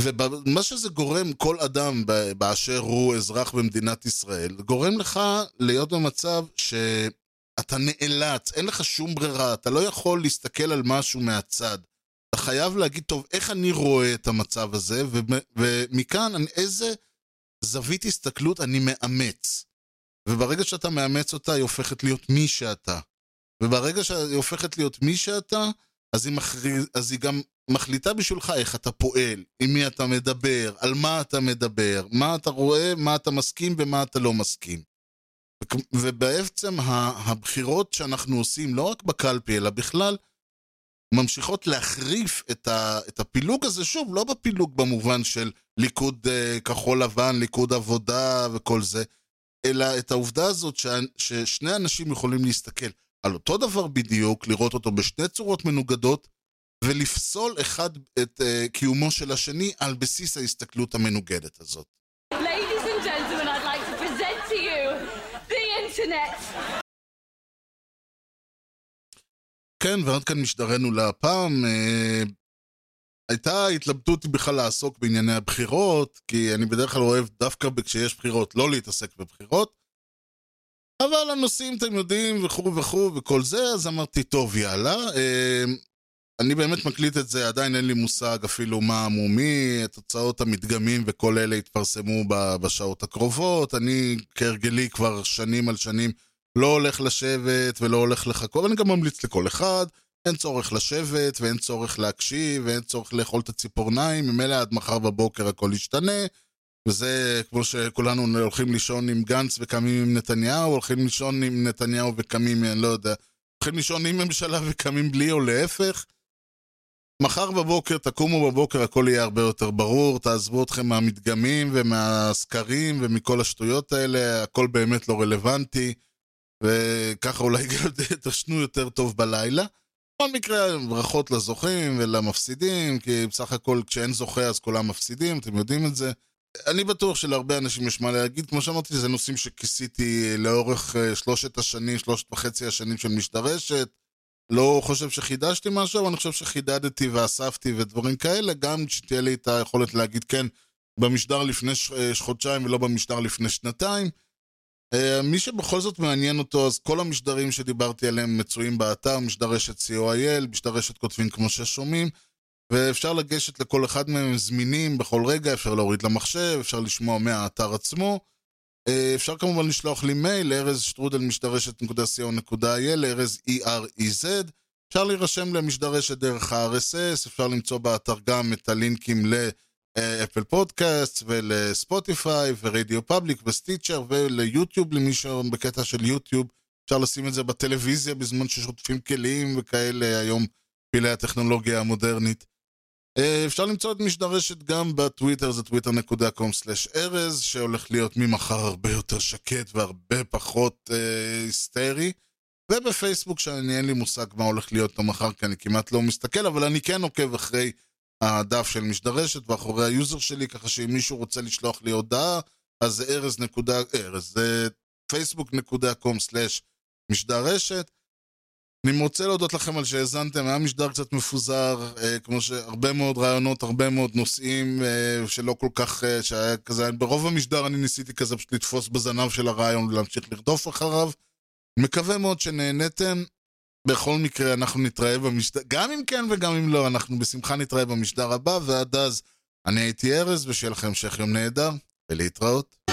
ומה שזה גורם, כל אדם באשר הוא אזרח במדינת ישראל, גורם לך להיות במצב שאתה נאלץ, אין לך שום ברירה, אתה לא יכול להסתכל על משהו מהצד. אתה חייב להגיד, טוב, איך אני רואה את המצב הזה, ומכאן איזה זווית הסתכלות אני מאמץ. וברגע שאתה מאמץ אותה, היא הופכת להיות מי שאתה. וברגע שהיא הופכת להיות מי שאתה, אז היא, מכריז, אז היא גם מחליטה בשבילך איך אתה פועל, עם מי אתה מדבר, על מה אתה מדבר, מה אתה רואה, מה אתה מסכים ומה אתה לא מסכים. ובעצם הבחירות שאנחנו עושים, לא רק בקלפי, אלא בכלל, ממשיכות להחריף את, הפילוג הזה, שוב, לא בפילוג במובן של ליכוד uh, כחול לבן, ליכוד עבודה וכל זה, אלא את העובדה הזאת ששני אנשים יכולים להסתכל על אותו דבר בדיוק, לראות אותו בשתי צורות מנוגדות, ולפסול אחד את uh, קיומו של השני על בסיס ההסתכלות המנוגדת הזאת. Ladies and gentlemen, I'd like to present to you the internet. כן, ועד כאן משדרנו להפעם. אה, הייתה התלבטות בכלל לעסוק בענייני הבחירות, כי אני בדרך כלל אוהב דווקא כשיש בחירות לא להתעסק בבחירות. אבל הנושאים, אתם יודעים, וכו' וכו' וכל זה, אז אמרתי, טוב, יאללה. אה, אני באמת מקליט את זה, עדיין אין לי מושג אפילו מה המומי, התוצאות המדגמים וכל אלה יתפרסמו בשעות הקרובות. אני, כהרגלי, כבר שנים על שנים לא הולך לשבת ולא הולך לחכות, ואני גם ממליץ לכל אחד, אין צורך לשבת ואין צורך להקשיב ואין צורך לאכול את הציפורניים, ממילא עד מחר בבוקר הכל ישתנה. וזה כמו שכולנו הולכים לישון עם גנץ וקמים עם נתניהו, הולכים לישון עם נתניהו וקמים, אני לא יודע, הולכים לישון עם ממשלה וקמים בלי או להפך. מחר בבוקר, תקומו בבוקר, הכל יהיה הרבה יותר ברור, תעזבו אתכם מהמדגמים ומהסקרים ומכל השטויות האלה, הכל באמת לא רלוונטי, וככה אולי גם תשנו יותר טוב בלילה. בכל מקרה, ברכות לזוכים ולמפסידים, כי בסך הכל כשאין זוכה אז כולם מפסידים, אתם יודעים את זה. אני בטוח שלהרבה אנשים יש מה להגיד, כמו שאמרתי, זה נושאים שכיסיתי לאורך שלושת השנים, שלושת וחצי השנים של משדרשת. לא חושב שחידשתי משהו, אבל אני חושב שחידדתי ואספתי ודברים כאלה, גם שתהיה לי את היכולת להגיד כן במשדר לפני חודשיים ולא במשדר לפני שנתיים. מי שבכל זאת מעניין אותו, אז כל המשדרים שדיברתי עליהם מצויים באתר, משדר רשת co.il, משדר רשת כותבים כמו ששומעים, ואפשר לגשת לכל אחד מהם, הם זמינים בכל רגע, אפשר להוריד למחשב, אפשר לשמוע מהאתר עצמו. אפשר כמובן לשלוח לי מייל, ארז שטרודל משדרשת.co.il, ארז E-R-E-Z. אפשר להירשם למשדרשת דרך ה-RSS, אפשר למצוא באתר גם את הלינקים ל Apple Podcast ול Spotify ו RadioPublic ו Stitcher וליוטיוב למי שבקטע של יוטיוב. אפשר לשים את זה בטלוויזיה בזמן ששוטפים כלים וכאלה, היום פלאי הטכנולוגיה המודרנית. אפשר למצוא את משדרשת גם בטוויטר, זה twitter.com/ארז, שהולך להיות ממחר הרבה יותר שקט והרבה פחות אה, היסטרי. ובפייסבוק, שאני אין לי מושג מה הולך להיות מחר, כי אני כמעט לא מסתכל, אבל אני כן עוקב אחרי הדף של משדרשת ואחרי ה user שלי, ככה שאם מישהו רוצה לשלוח לי הודעה, אז זה ארז נקודה, ארז, זה facebook.com/משדרשת. אני רוצה להודות לכם על שהאזנתם, היה משדר קצת מפוזר, אה, כמו שהרבה מאוד רעיונות, הרבה מאוד נושאים אה, שלא כל כך, אה, שהיה כזה, ברוב המשדר אני ניסיתי כזה פשוט לתפוס בזנב של הרעיון ולהמשיך לרדוף אחריו. מקווה מאוד שנהנתם. בכל מקרה, אנחנו נתראה במשדר, גם אם כן וגם אם לא, אנחנו בשמחה נתראה במשדר הבא, ועד אז אני הייתי ארז, ושיהיה לכם המשך יום נהדר, ולהתראות.